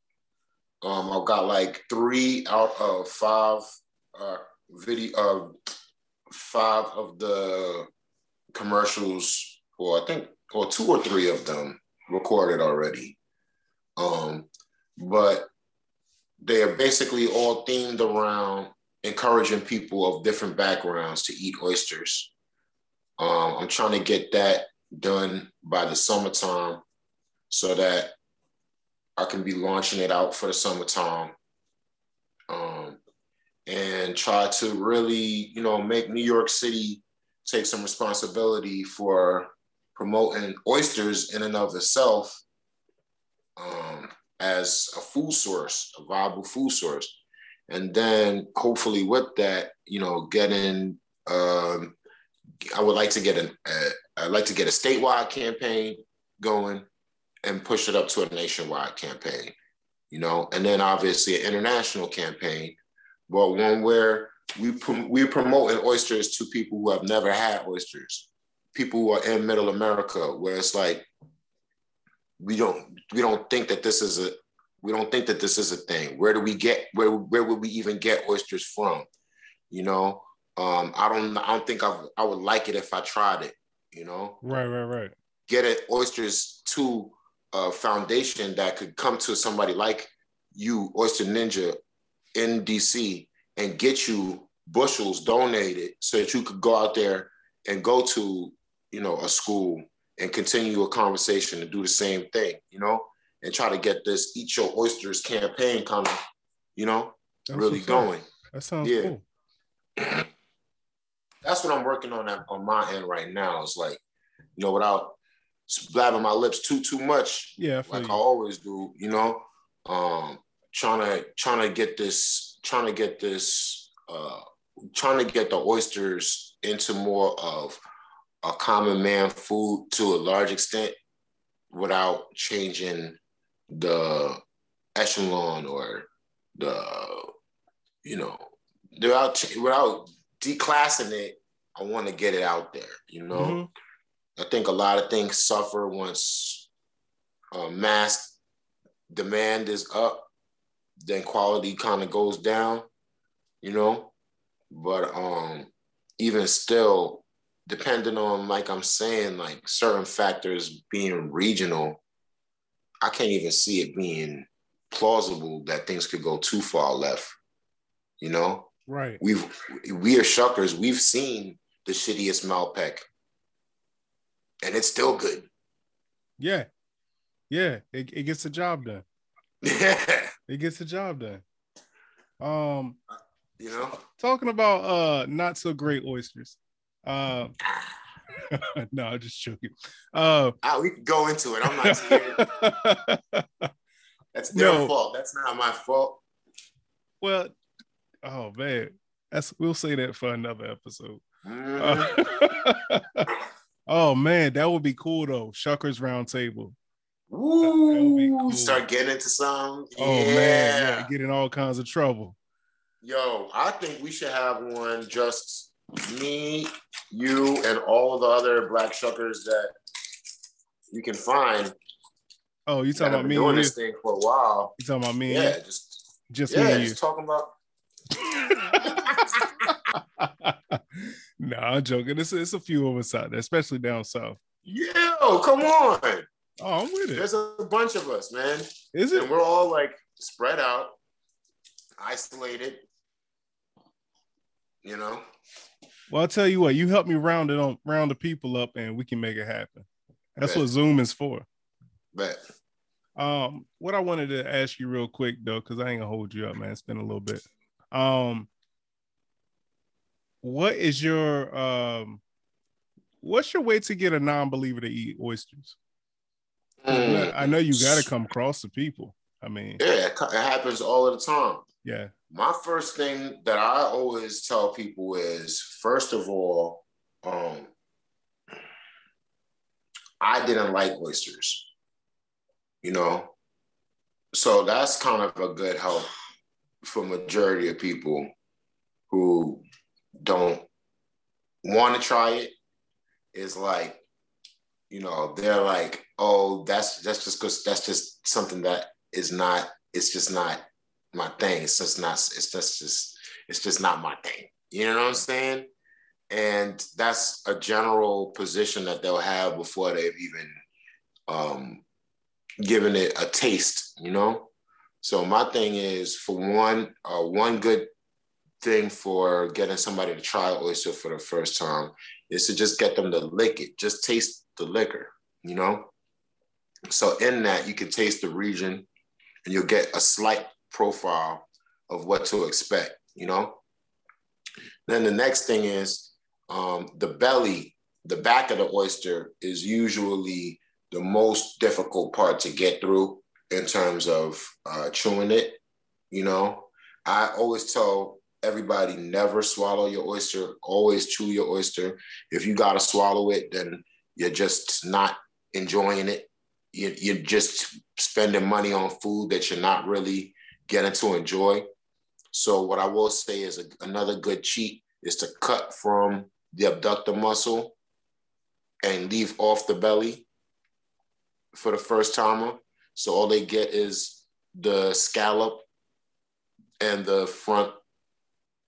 Um, I've got like three out of five uh, video, uh, five of the commercials, or I think, or two or three of them recorded already. Um, but they are basically all themed around encouraging people of different backgrounds to eat oysters. Um, I'm trying to get that done by the summertime so that I can be launching it out for the summertime. Um, and try to really, you know, make New York City take some responsibility for promoting oysters in and of itself um, as a food source, a viable food source. And then hopefully with that, you know, getting, um, I would like to get an, I'd like to get a statewide campaign going and push it up to a nationwide campaign, you know, and then obviously an international campaign, but one where we we're promoting oysters to people who have never had oysters, people who are in Middle America, where it's like we don't we don't think that this is a we don't think that this is a thing. Where do we get where where would we even get oysters from? You know, um, I don't I don't think I I would like it if I tried it. You know, right, right, right. Get it oysters to a foundation that could come to somebody like you, Oyster Ninja, in DC, and get you bushels donated so that you could go out there and go to you know a school and continue a conversation and do the same thing you know and try to get this eat your oysters campaign kind of you know That's really going that sounds yeah. cool (clears throat) that's what i'm working on at, on my end right now it's like you know without blabbing my lips too too much yeah like you. i always do you know um trying to trying to get this trying to get this uh trying to get the oysters into more of a common man food to a large extent without changing the echelon or the you know without without declassing it i want to get it out there you know mm-hmm. i think a lot of things suffer once uh, mass demand is up then quality kind of goes down you know but um, even still, depending on like I'm saying, like certain factors being regional, I can't even see it being plausible that things could go too far left. You know, right? We've we are shuckers. We've seen the shittiest Malpeque, and it's still good. Yeah, yeah, it, it gets the job done. Yeah, (laughs) it gets the job done. Um, you know, talking about uh not so great oysters. Uh, (laughs) no, I'm just joking. Uh, ah, we can go into it. I'm not (laughs) scared. That's their no. fault. That's not my fault. Well, oh man, that's we'll say that for another episode. Mm-hmm. Uh, (laughs) oh man, that would be cool though. Shuckers Roundtable. Ooh, cool. start getting into some. Oh yeah. man, yeah, get in all kinds of trouble. Yo, I think we should have one just me, you, and all the other black shuckers that you can find. Oh, you talking about me? Doing this thing for a while. You talking about me? Yeah, just just yeah, me just talking about. (laughs) no, I'm joking. It's, it's a few of us out there, especially down south. Yo, come on. Oh, I'm with it. There's a bunch of us, man. Is it? And we're all like spread out, isolated. You know. Well, I'll tell you what. You help me round it on, round the people up, and we can make it happen. That's Bet. what Zoom is for. Bet. Um, what I wanted to ask you real quick though, because I ain't gonna hold you up, man. It's been a little bit. Um, what is your um, what's your way to get a non-believer to eat oysters? Mm. I know you got to come across the people. I mean, Yeah, it happens all the time. yeah, My first thing that I always tell people is, first of all, um, I didn't like oysters, you know, so that's kind of a good help for majority of people who don't want to try it. Is like, you know, they're like, oh, that's that's just because that's just something that is not. It's just not my thing. It's just not. It's just just. It's just not my thing. You know what I'm saying? And that's a general position that they'll have before they've even um, given it a taste. You know. So my thing is, for one, uh, one good thing for getting somebody to try oyster for the first time is to just get them to lick it, just taste the liquor. You know. So in that, you can taste the region, and you'll get a slight profile of what to expect, you know? Then the next thing is um, the belly, the back of the oyster is usually the most difficult part to get through in terms of uh, chewing it, you know? I always tell everybody never swallow your oyster, always chew your oyster. If you gotta swallow it, then you're just not enjoying it. You, you're just spending money on food that you're not really getting to enjoy. So what I will say is a, another good cheat is to cut from the abductor muscle and leave off the belly for the first timer. So all they get is the scallop and the front,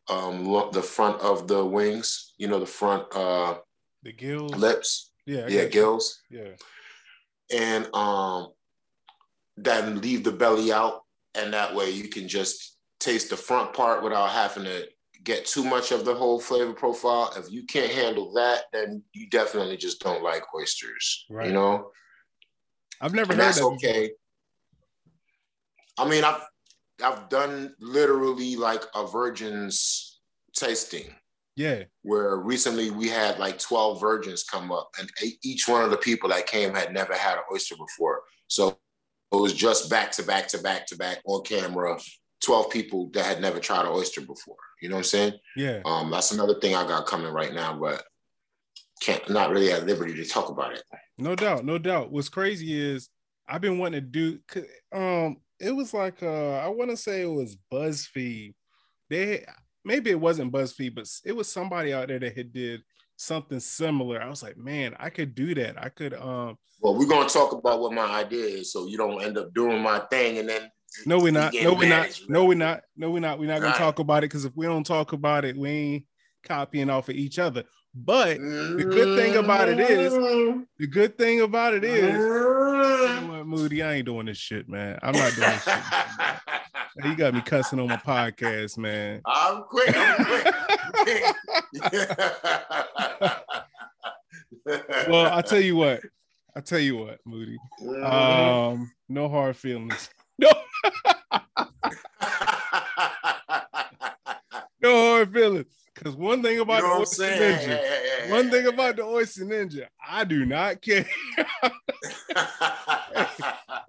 um, the front of the wings. You know, the front uh, the gills. lips. yeah, I Yeah, got you. gills Yeah, and um, then leave the belly out, and that way you can just taste the front part without having to get too much of the whole flavor profile. If you can't handle that, then you definitely just don't like oysters. Right. You know, I've never and heard that's that. okay. I mean, I've I've done literally like a virgin's tasting Yeah, where recently we had like 12 virgins come up and each one of the people that came had never had an oyster before so it was just back to back to back to back on camera 12 people that had never tried an oyster before you know what i'm saying yeah. um that's another thing i got coming right now but can't not really at liberty to talk about it No doubt, no doubt. What's crazy is I've been wanting to do Um, it was like uh, I want to say it was BuzzFeed. They maybe it wasn't BuzzFeed, but it was somebody out there that had did something similar. I was like, man, I could do that. I could. Um, well we're going to talk about what my idea is so you don't end up doing my thing and then no, we're not. No, we're not. No, we're not. No, we're not. We're not gonna Right. talk about it because if we don't talk about it, we ain't copying off of each other. But the good thing about it is- the good thing about it is, you know what, Moody, I ain't doing this shit, man. I'm not doing this shit. (laughs) You got me cussing on my podcast, man. I'm quick. I'm quick. (laughs) Well, I tell you what. I tell you what, Moody. Um, no hard feelings. (laughs) No, (laughs) no hard feelings. Because one thing you about know the Oyster? Ninja, one thing about the Oyster Ninja, I do not care.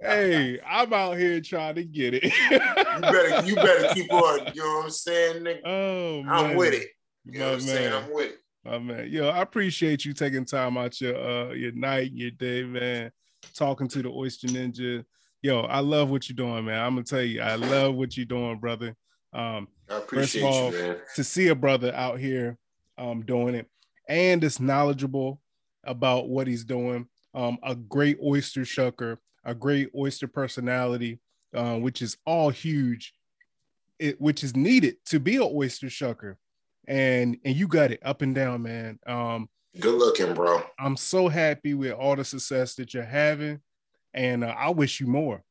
Hey, I'm out here trying to get it. you better, you better keep (laughs) on. You know what I'm saying, nigga? Oh, man. I'm with it. You know My what I'm saying? I'm with it. My man. Yo, I appreciate you taking time out your uh your night, your day, man. Talking to the Oyster Ninja. Yo, I love what you're doing, man. I'm gonna tell you, I love what you're doing, brother. Um, I appreciate all, you, man. to see a brother out here um, doing it, and is knowledgeable about what he's doing. Um, a great oyster shucker, a great oyster personality, uh, which is all huge, it, which is needed to be an oyster shucker. And and you got it up and down, man. Um, Good looking, bro. I'm so happy with all the success that you're having, and uh, I wish you more.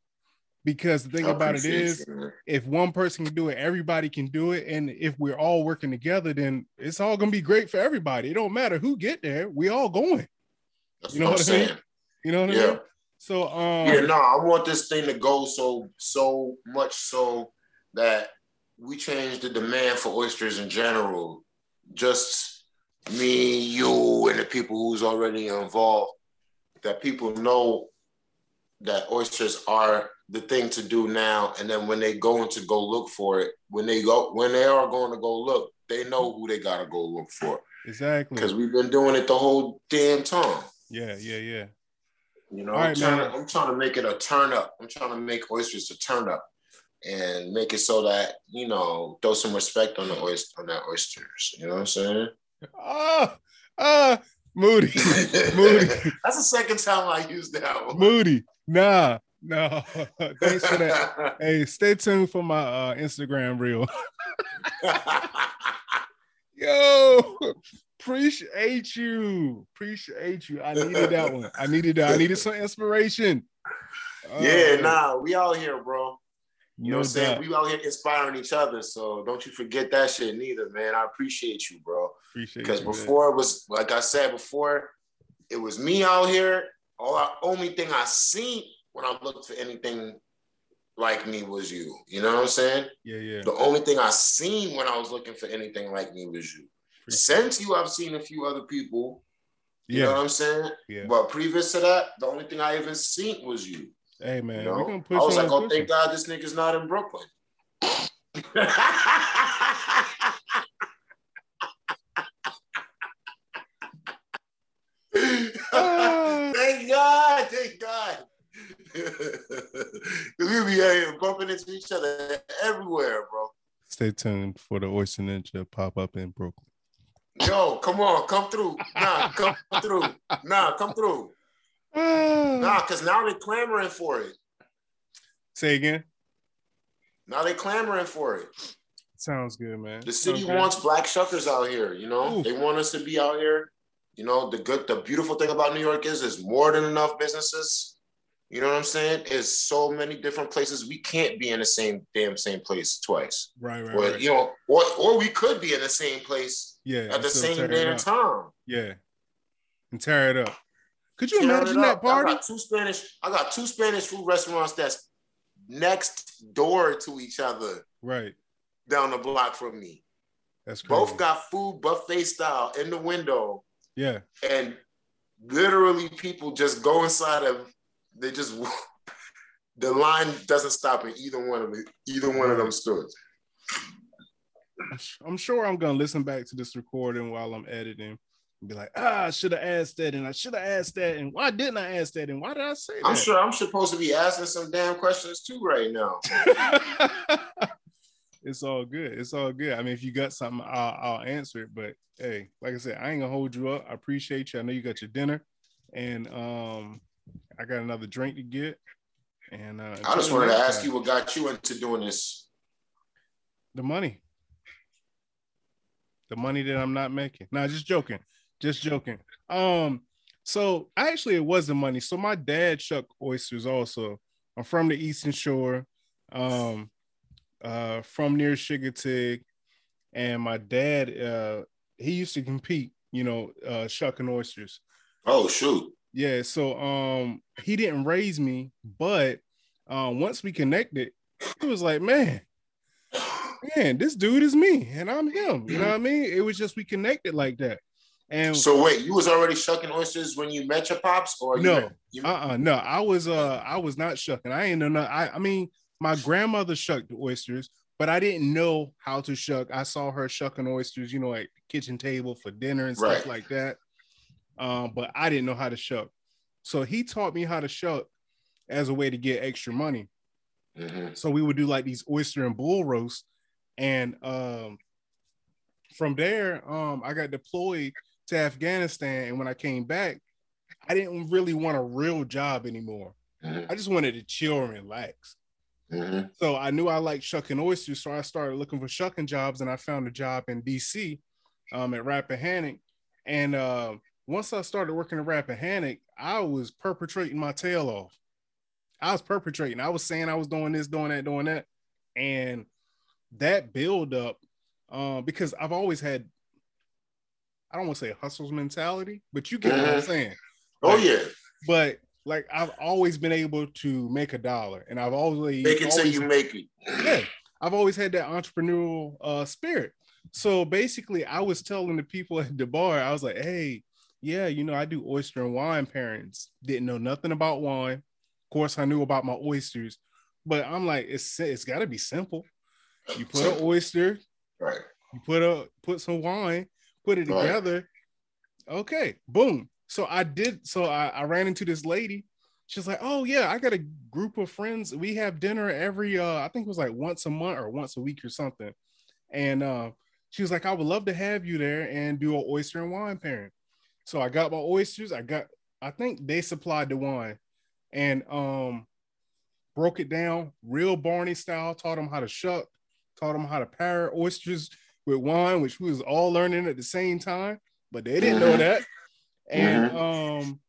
Because the thing I about it is, you, if one person can do it, everybody can do it. And if we're all working together, then it's all gonna be great for everybody. It don't matter who get there, we all going. That's You know what I'm what I mean? saying. You know what I Yeah. mean? So um Yeah, no, I want this thing to go so so much so that we change the demand for oysters in general. Just me, you, and the people who's already involved. That people know that oysters are the thing to do now, and then when they going to go look for it, when they go when they are going to go look, they know who they gotta go look for exactly. because we've been doing it the whole damn time. Yeah, yeah, yeah. You know, All I'm, trying to, I'm trying to make it a turn up. I'm trying to make oysters a turn up and make it so that, you know, throw some respect on the oyster on that oysters. You know what I'm saying? Ah, ah, Moody, (laughs) Moody, That's the second time I used that one. Moody. Nah, no. Thanks for that. (laughs) Hey, stay tuned for my uh, Instagram reel. (laughs) Yo, appreciate you. Appreciate you. I needed that (laughs) one. I needed that. I needed some inspiration. yeah, Uh, nah, we out here, bro. You know what I'm saying? We out here inspiring each other. So don't you forget that shit neither, man. I appreciate you, bro. Appreciate Because you, man. before it was like I said before, it was me out here. All I, only thing I seen when I looked for anything like me was you. You know what I'm saying? Yeah, yeah. The only thing I seen when I was looking for anything like me was you. Since you, I've seen a few other people. You know what I'm saying? yeah. But previous to that, the only thing I even seen was you. Hey, man, You we're gonna I was like, oh, thank God this nigga's not in Brooklyn. Ah. (laughs) thank God, thank God. (laughs) We be here bumping into each other everywhere, bro. Stay tuned for the Oyster Ninja pop up in Brooklyn. Yo, come on, come through. Nah, come through. Nah, come through. Ah. (sighs) Nah, cause now they're clamoring for it. Say again. Now they're clamoring for it. Sounds good, man. The city Okay. wants black shuckers out here. You know, Ooh. they want us to be out here. You know, the good, the beautiful thing about New York is there's more than enough businesses. You know what I'm saying? There's so many different places. We can't be in the same damn same place twice. Right, right, Or right. you know, or or we could be in the same place yeah. at the same damn time. Yeah. And tear it up. Could you Tearing imagine that party? I got two Spanish. I got two Spanish food restaurants that's next door to each other Right. down the block from me. That's crazy. Both got food buffet style in the window. yeah. and literally people just go inside of they just (laughs) the line doesn't stop in either one of the, either one of them stores. I'm s- I'm sure I'm gonna listen back to this recording while I'm editing and be like, ah, I should have asked that, and I should have asked that, and why didn't I ask that, and why did I say that? I'm sure I'm supposed to be asking some damn questions too right now. (laughs) it's all good. It's all good. I mean, if you got something, I'll, I'll answer it. But hey, like I said, I ain't gonna hold you up. I appreciate you. I know you got your dinner, and um, I got another drink to get. And uh, I just wanted to ask time, you what got you into doing this. the money, the money that I'm not making. Nah, just joking, just joking. Um, so actually, it was the money. So my dad shucked oysters also. I'm from the Eastern Shore, um, uh, from near Chincoteague, and my dad, uh, he used to compete, you know, uh, shucking oysters. Oh shoot. Yeah, so um, he didn't raise me, but um, once we connected, he was like, man, man, this dude is me and I'm him. You know what I mean? It was just we connected like that. And So wait, you was already shucking oysters when you met your pops, or No. met- you, uh-uh, no, I was uh I was not shucking. I ain't know no, I I mean my grandmother shucked oysters, but I didn't know how to shuck. I saw her shucking oysters, you know, at kitchen table for dinner and stuff Right. like that. Um, but I didn't know how to shuck. So he taught me how to shuck as a way to get extra money. Mhm. So we would do like these oyster and bull roasts, and um, from there, um, I got deployed to Afghanistan, and when I came back, I didn't really want a real job anymore. Mhm. I just wanted to chill and relax. Mhm. So I knew I liked shucking oysters, so I started looking for shucking jobs, and I found a job in DC um, at Rappahannock. And uh, once I started working at Rappahannock, I was perpetrating my tail off. I was perpetrating. I was saying I was doing this, doing that, doing that, and that build up um, because I've always had. I don't want to say a hustle's mentality, but you get what I'm Mhm. saying Oh Like, yeah, but like I've always been able to make a dollar, and I've always make it till you make it. yeah, I've always had that entrepreneurial uh, spirit. So basically, I was telling the people at the bar, I was like, "Hey, yeah, you know, I do oyster and wine pairings. Didn't know nothing about wine. Of course, I knew about my oysters, but I'm like, it's it's got to be simple. You put an oyster, Right. you put a put some wine, put it Right. together. Okay, boom. So I did. So I, I ran into this lady. She's like, "Oh yeah, I got a group of friends. We have dinner every uh, I think it was like once a month or once a week or something." And uh, she was like, "I would love to have you there and do an oyster and wine pairing." So I got my oysters. I got. I think they supplied the wine, and um, broke it down real Barney style. Taught them how to shuck. Taught them how to pair oysters with wine, which we was all learning at the same time, but they didn't know that. (laughs) And um,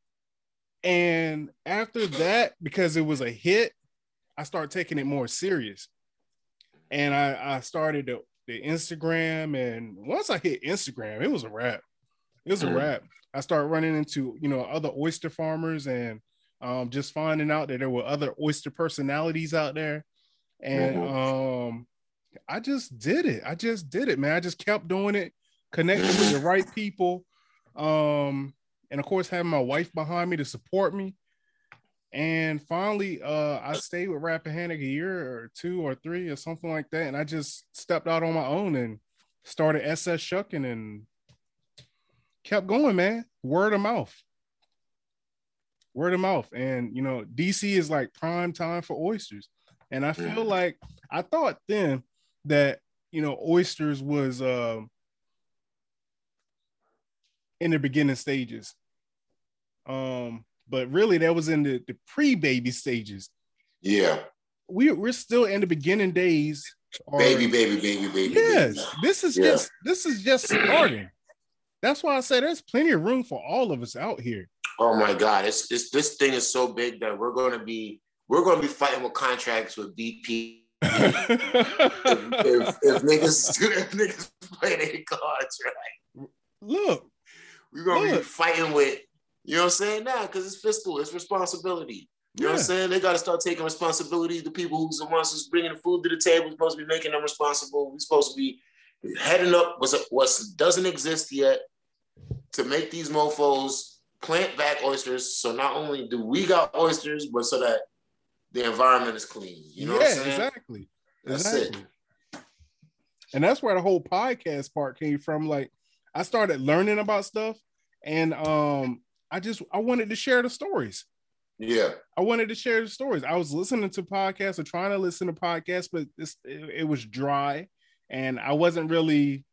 and after that, because it was a hit, I started taking it more serious. And I, I started the, the Instagram, and once I hit Instagram, it was a wrap. It was a Mhm. wrap. I started running into you know other oyster farmers and um, just finding out that there were other oyster personalities out there. And um, I just did it. I just did it, man. I just kept doing it, connecting with the right people. Um, and of course, having my wife behind me to support me. And finally, uh, I stayed with Rappahannock a year or two or three or something like that. And I just stepped out on my own and started SS Shucking and kept going, man. Word of mouth. Word of mouth. And you know, DC is like prime time for oysters. And I feel like I thought then that you know oysters was um in the beginning stages. Um, but really that was in the, the pre-baby stages. Yeah. We we're still in the beginning days. or- Baby, baby, baby, baby. Yes, baby. this is Yeah. just this is just starting. That's why I said there's plenty of room for all of us out here. Oh my God, it's, it's this thing is so big that we're gonna be we're gonna be fighting with contracts with BP. (laughs) if, if, if niggas (laughs) if niggas play their cards right, Look, we're gonna be fighting with you know what I'm saying now because it's fiscal, it's responsibility. You know what I'm saying? They got to start taking responsibility. The people who's the ones who's bringing the food to the table, supposed to be making them responsible. We're supposed to be heading up what's what doesn't exist yet to make these mofo's plant back oysters. So not only do we got oysters, but so that the environment is clean. You know yeah, what I'm saying? exactly. That's exactly. it. And that's where the whole podcast part came from. Like I started learning about stuff and um I just I wanted to share the stories. Yeah. I wanted to share the stories. I was listening to podcasts or trying to listen to podcasts, but it, it was dry and I wasn't really,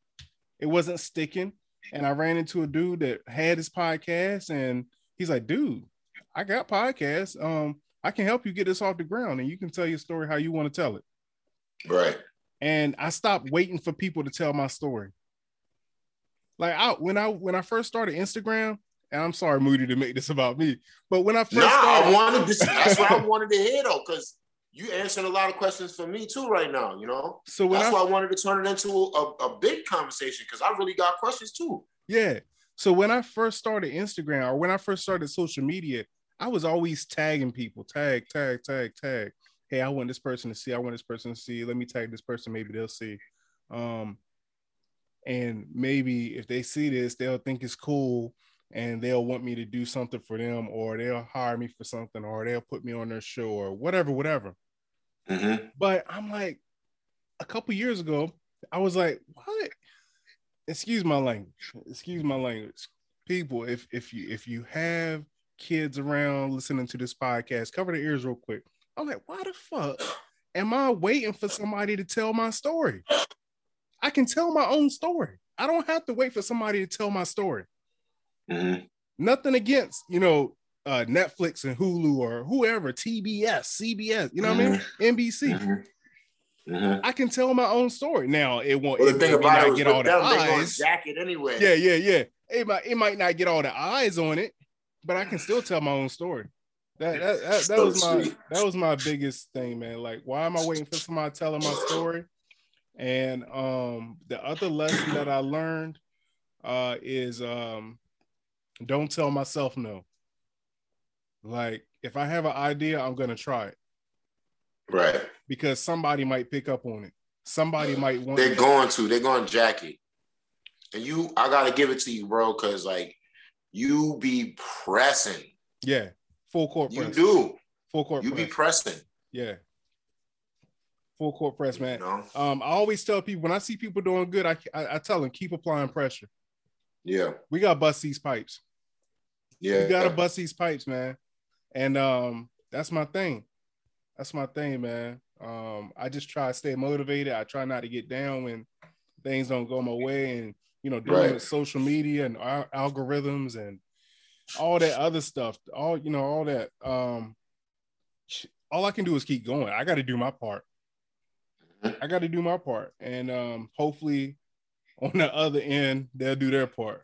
it wasn't sticking. And I ran into a dude that had his podcast and he's like, dude, I got podcasts. Um, I can help you get this off the ground and you can tell your story how you want to tell it. Right. And I stopped waiting for people to tell my story. Like I when I when I first started Instagram, and I'm sorry, Moody, to make this about me, but when I first Nah, started, I wanted this. That's what I (laughs) wanted to hear though, because you answering a lot of questions for me too right now. You know. so That's I why I wanted to turn it into a, a big conversation because I really got questions too. Yeah. So when I first started Instagram or when I first started social media, I was always tagging people, tag, tag, tag, tag. Hey, I want this person to see. I want this person to see. Let me tag this person. Maybe they'll see. Um, and maybe if they see this, they'll think it's cool and they'll want me to do something for them, or they'll hire me for something, or they'll put me on their show, or whatever, whatever. Mm-hmm. But I'm like, a couple years ago, I was like, what? Excuse my language. Excuse my language. People, if if you if you have kids around listening to this podcast, cover the ears real quick. I'm like, why the fuck am I waiting for somebody to tell my story? I can tell my own story. I don't have to wait for somebody to tell my story. Mm-hmm. Nothing against, you know, uh, Netflix and Hulu or whoever, TBS, CBS, you know what Mm-hmm. I mean? NBC. Mm-hmm. I can tell my own story. Now it won't Well, it the thing may about not it get all the them, they gonna eyes. jack it anyway. Yeah, yeah, yeah. It might it might not get all the eyes on it, but I can still tell my own story. That that, that, that So was my sweet. that was my biggest thing, man. Like, why am I waiting for somebody telling my story? And um, the other lesson that I learned uh, is um, don't tell myself no. Like, if I have an idea, I'm gonna try it Right. because somebody might pick up on it. Somebody might want. They're going to. They're going to jack it. And you, I gotta give it to you, bro, because like you be pressing. yeah, full court You do. Full court You press. be pressing. yeah. Full court press, man. You know? Um, I always tell people when I see people doing good, I, I I tell them keep applying pressure. Yeah. We got bust these pipes. Yeah. You gotta bust these pipes, man. And um, that's my thing. That's my thing, man. Um, I just try to stay motivated. I try not to get down when things don't go my way, and you know, dealing Right. with social media and al- algorithms and all that other stuff. All you know, all that. Um, all I can do is keep going. I got to do my part. I got to do my part, and um, hopefully, on the other end, they'll do their part.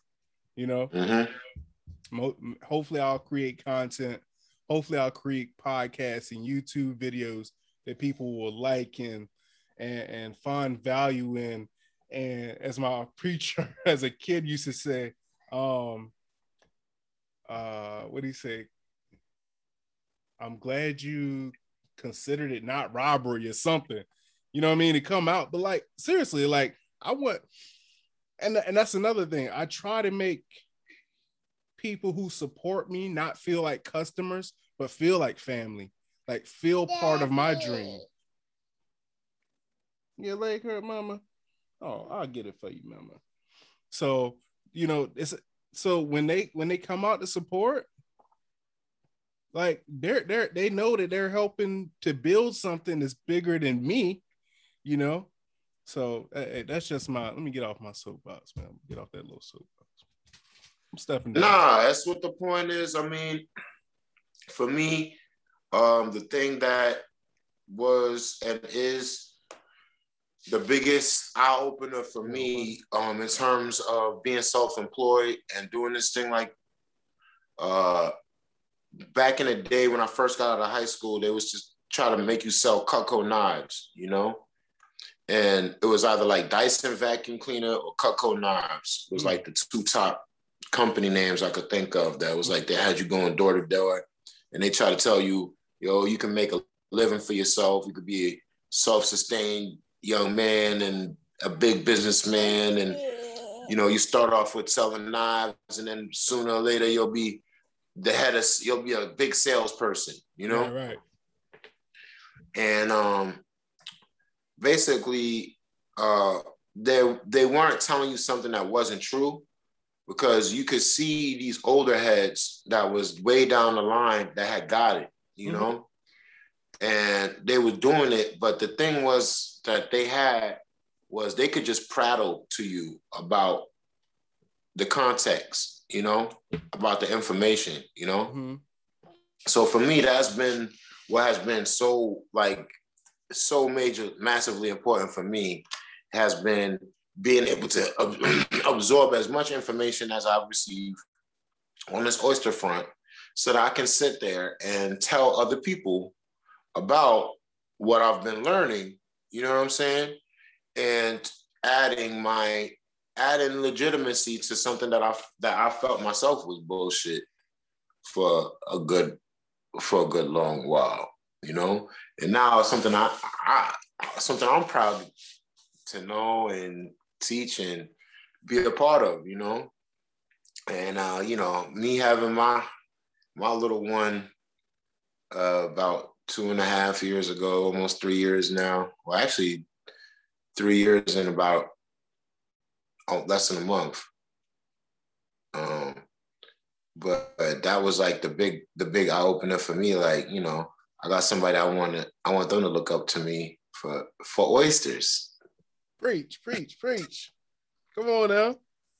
You know, hmm Mo- hopefully i'll create content hopefully i'll create podcasts and youtube videos that people will like and and, and find value in. And as my (laughs) preacher as a kid used to say um uh what do you say? I'm glad you considered it not robbery or something. You know what i mean? To come out. But like seriously like i want and and that's another thing. I try to make people who support me not feel like customers, but feel like family, like feel part of my dream. Your leg hurt, mama? Oh, I'll get it for you, mama. So, you know, it's so when they when they come out to support, like they're they're they know that they're helping to build something that's bigger than me, you know. So uh, uh, that's just my. Let me get off my soapbox, man. Get off that little soapbox. I'm stepping down. Nah, that's what the point is. I mean, for me, um, the thing that was and is the biggest eye opener for me, um, in terms of being self-employed and doing this thing like uh back in the day when I first got out of high school, they was just try to make you sell Cutco knives, you know? And it was either like Dyson vacuum cleaner or Cutco knives. It was Mm. like the two top company names I could think of that was like they had you going door to door and they try to tell you, yo, you can make a living for yourself. You could be a self-sustained young man and a big businessman. And, you know, you start off with selling knives and then sooner or later you'll be the head of, you'll be a big salesperson, you know? Right, right. and um basically uh they they weren't telling you something that wasn't true because you could see these older heads that was way down the line that had got it you Mhm. know and they were doing it but the thing was that they had was they could just prattle to you about the context you know about the information you know Mhm. so for me that's been what has been so like so major massively important for me has been being able to (clears throat) absorb as much information as i've received on this oyster front so that i can sit there and tell other people about what i've been learning you know what i'm saying and adding my adding legitimacy to something that i that i felt myself was bullshit for a good for a good long while, you know. And now something I, I something I'm proud to know and teach and be a part of, you know. And uh, you know, me having my my little one uh, about two and a half years ago, almost three years now. Well, actually, three years in about oh, less than a month. Um, but, but that was like the big the big eye opener for me. Like you know, I got somebody I want to I want them to look up to me for for oysters. Preach, preach, preach. Come on now.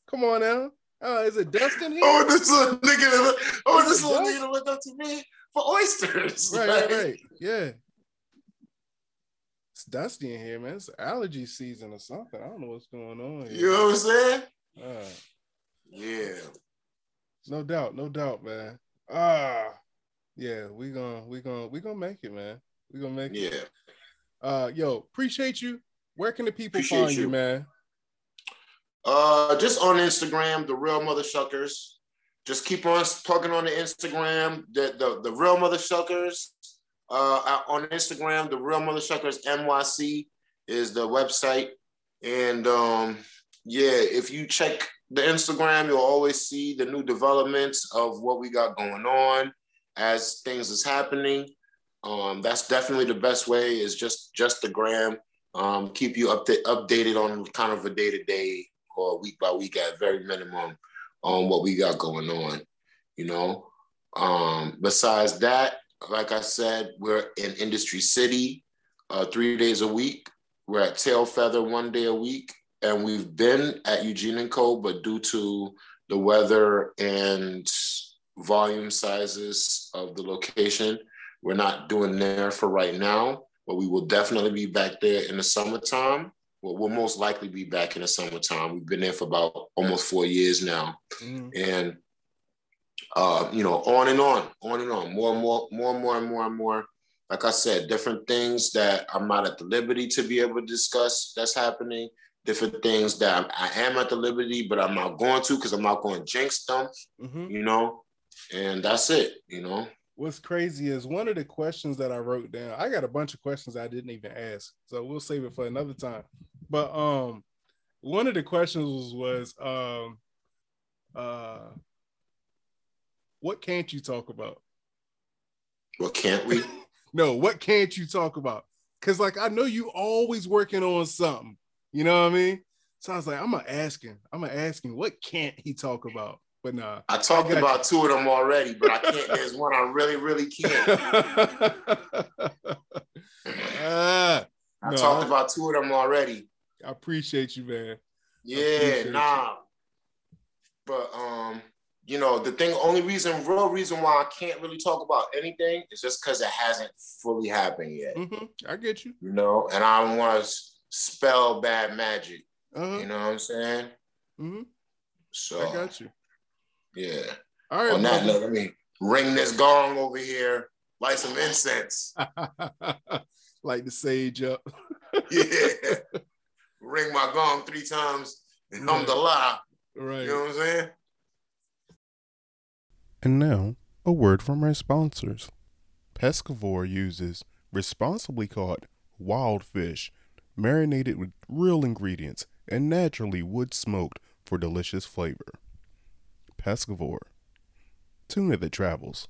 Come on now. Uh, is it dusty in here? Oh, this little nigga. Oh, this little nigga looked up to me for oysters. Right, right, right. Yeah. It's dusty in here, man. It's allergy season or something. I don't know what's going on here. You know what I'm saying? Uh, Yeah. no doubt, no doubt, man. Ah, yeah, we gonna we gonna we gonna make it, man. We gonna make it. Yeah. Uh, yo, appreciate you. Where can the people Appreciate find you, you. man? Uh, just on Instagram, the real mother shuckers. Just keep on plugging on the Instagram. The the, the real mother shuckers. Uh, on Instagram, the real mother shuckers NYC is the website. And um, yeah, if you check the Instagram, you'll always see the new developments of what we got going on as things is happening. Um, that's definitely the best way is just just the gram. Um, keep you up updated on kind of a day to day or week by week at very minimum on what we got going on. You know. Um, besides that, like I said, we're in Industry City uh, three days a week. We're at Tail Feather one day a week, and we've been at Eugene and Co. But due to the weather and volume sizes of the location, we're not doing there for right now. But we will definitely be back there in the summertime. Well, we'll most likely be back in the summertime. We've been there for about almost four years now, Mhm. and uh, you know, on and on, on and on, more and more, more and more and more and more. Like I said, different things that I'm not at the liberty to be able to discuss that's happening. Different things that I'm, I am at the liberty, but I'm not going to because I'm not going to jinx them. Mhm. You know, and that's it. You know. What's crazy is one of the questions that I wrote down. I got a bunch of questions I didn't even ask, so we'll save it for another time. But um, one of the questions was, was um, uh, what can't you talk about? What can't we? (laughs) No, what can't you talk about? Because like I know you always working on something. You know what I mean? So I was like, I'm gonna ask him. I'm gonna ask him what can't he talk about? But nah. I talked got about two of them already, but I can't. There's one I really, really can't. Ah, (laughs) (laughs) I No, talked I- about two of them already. I appreciate you, man. Yeah, appreciate you. nah. But um, you know, the thing, only reason, real reason why I can't really talk about anything is just because it hasn't fully happened yet. hmm I get you. You know, and I don't want to spell bad magic. Uh-huh. You know what I'm saying? hmm So I got you. Yeah. All right. On that note, let me ring this gong over here, light some incense. (laughs) like the sage up. (laughs) Yeah. (laughs) ring my gong three times and Right. alhamdulillah. Right. You know what I'm saying? And now, a word from our sponsors. Pescavore uses responsibly caught wild fish, marinated with real ingredients and naturally wood smoked for delicious flavor. Pescavore, tuna that travels.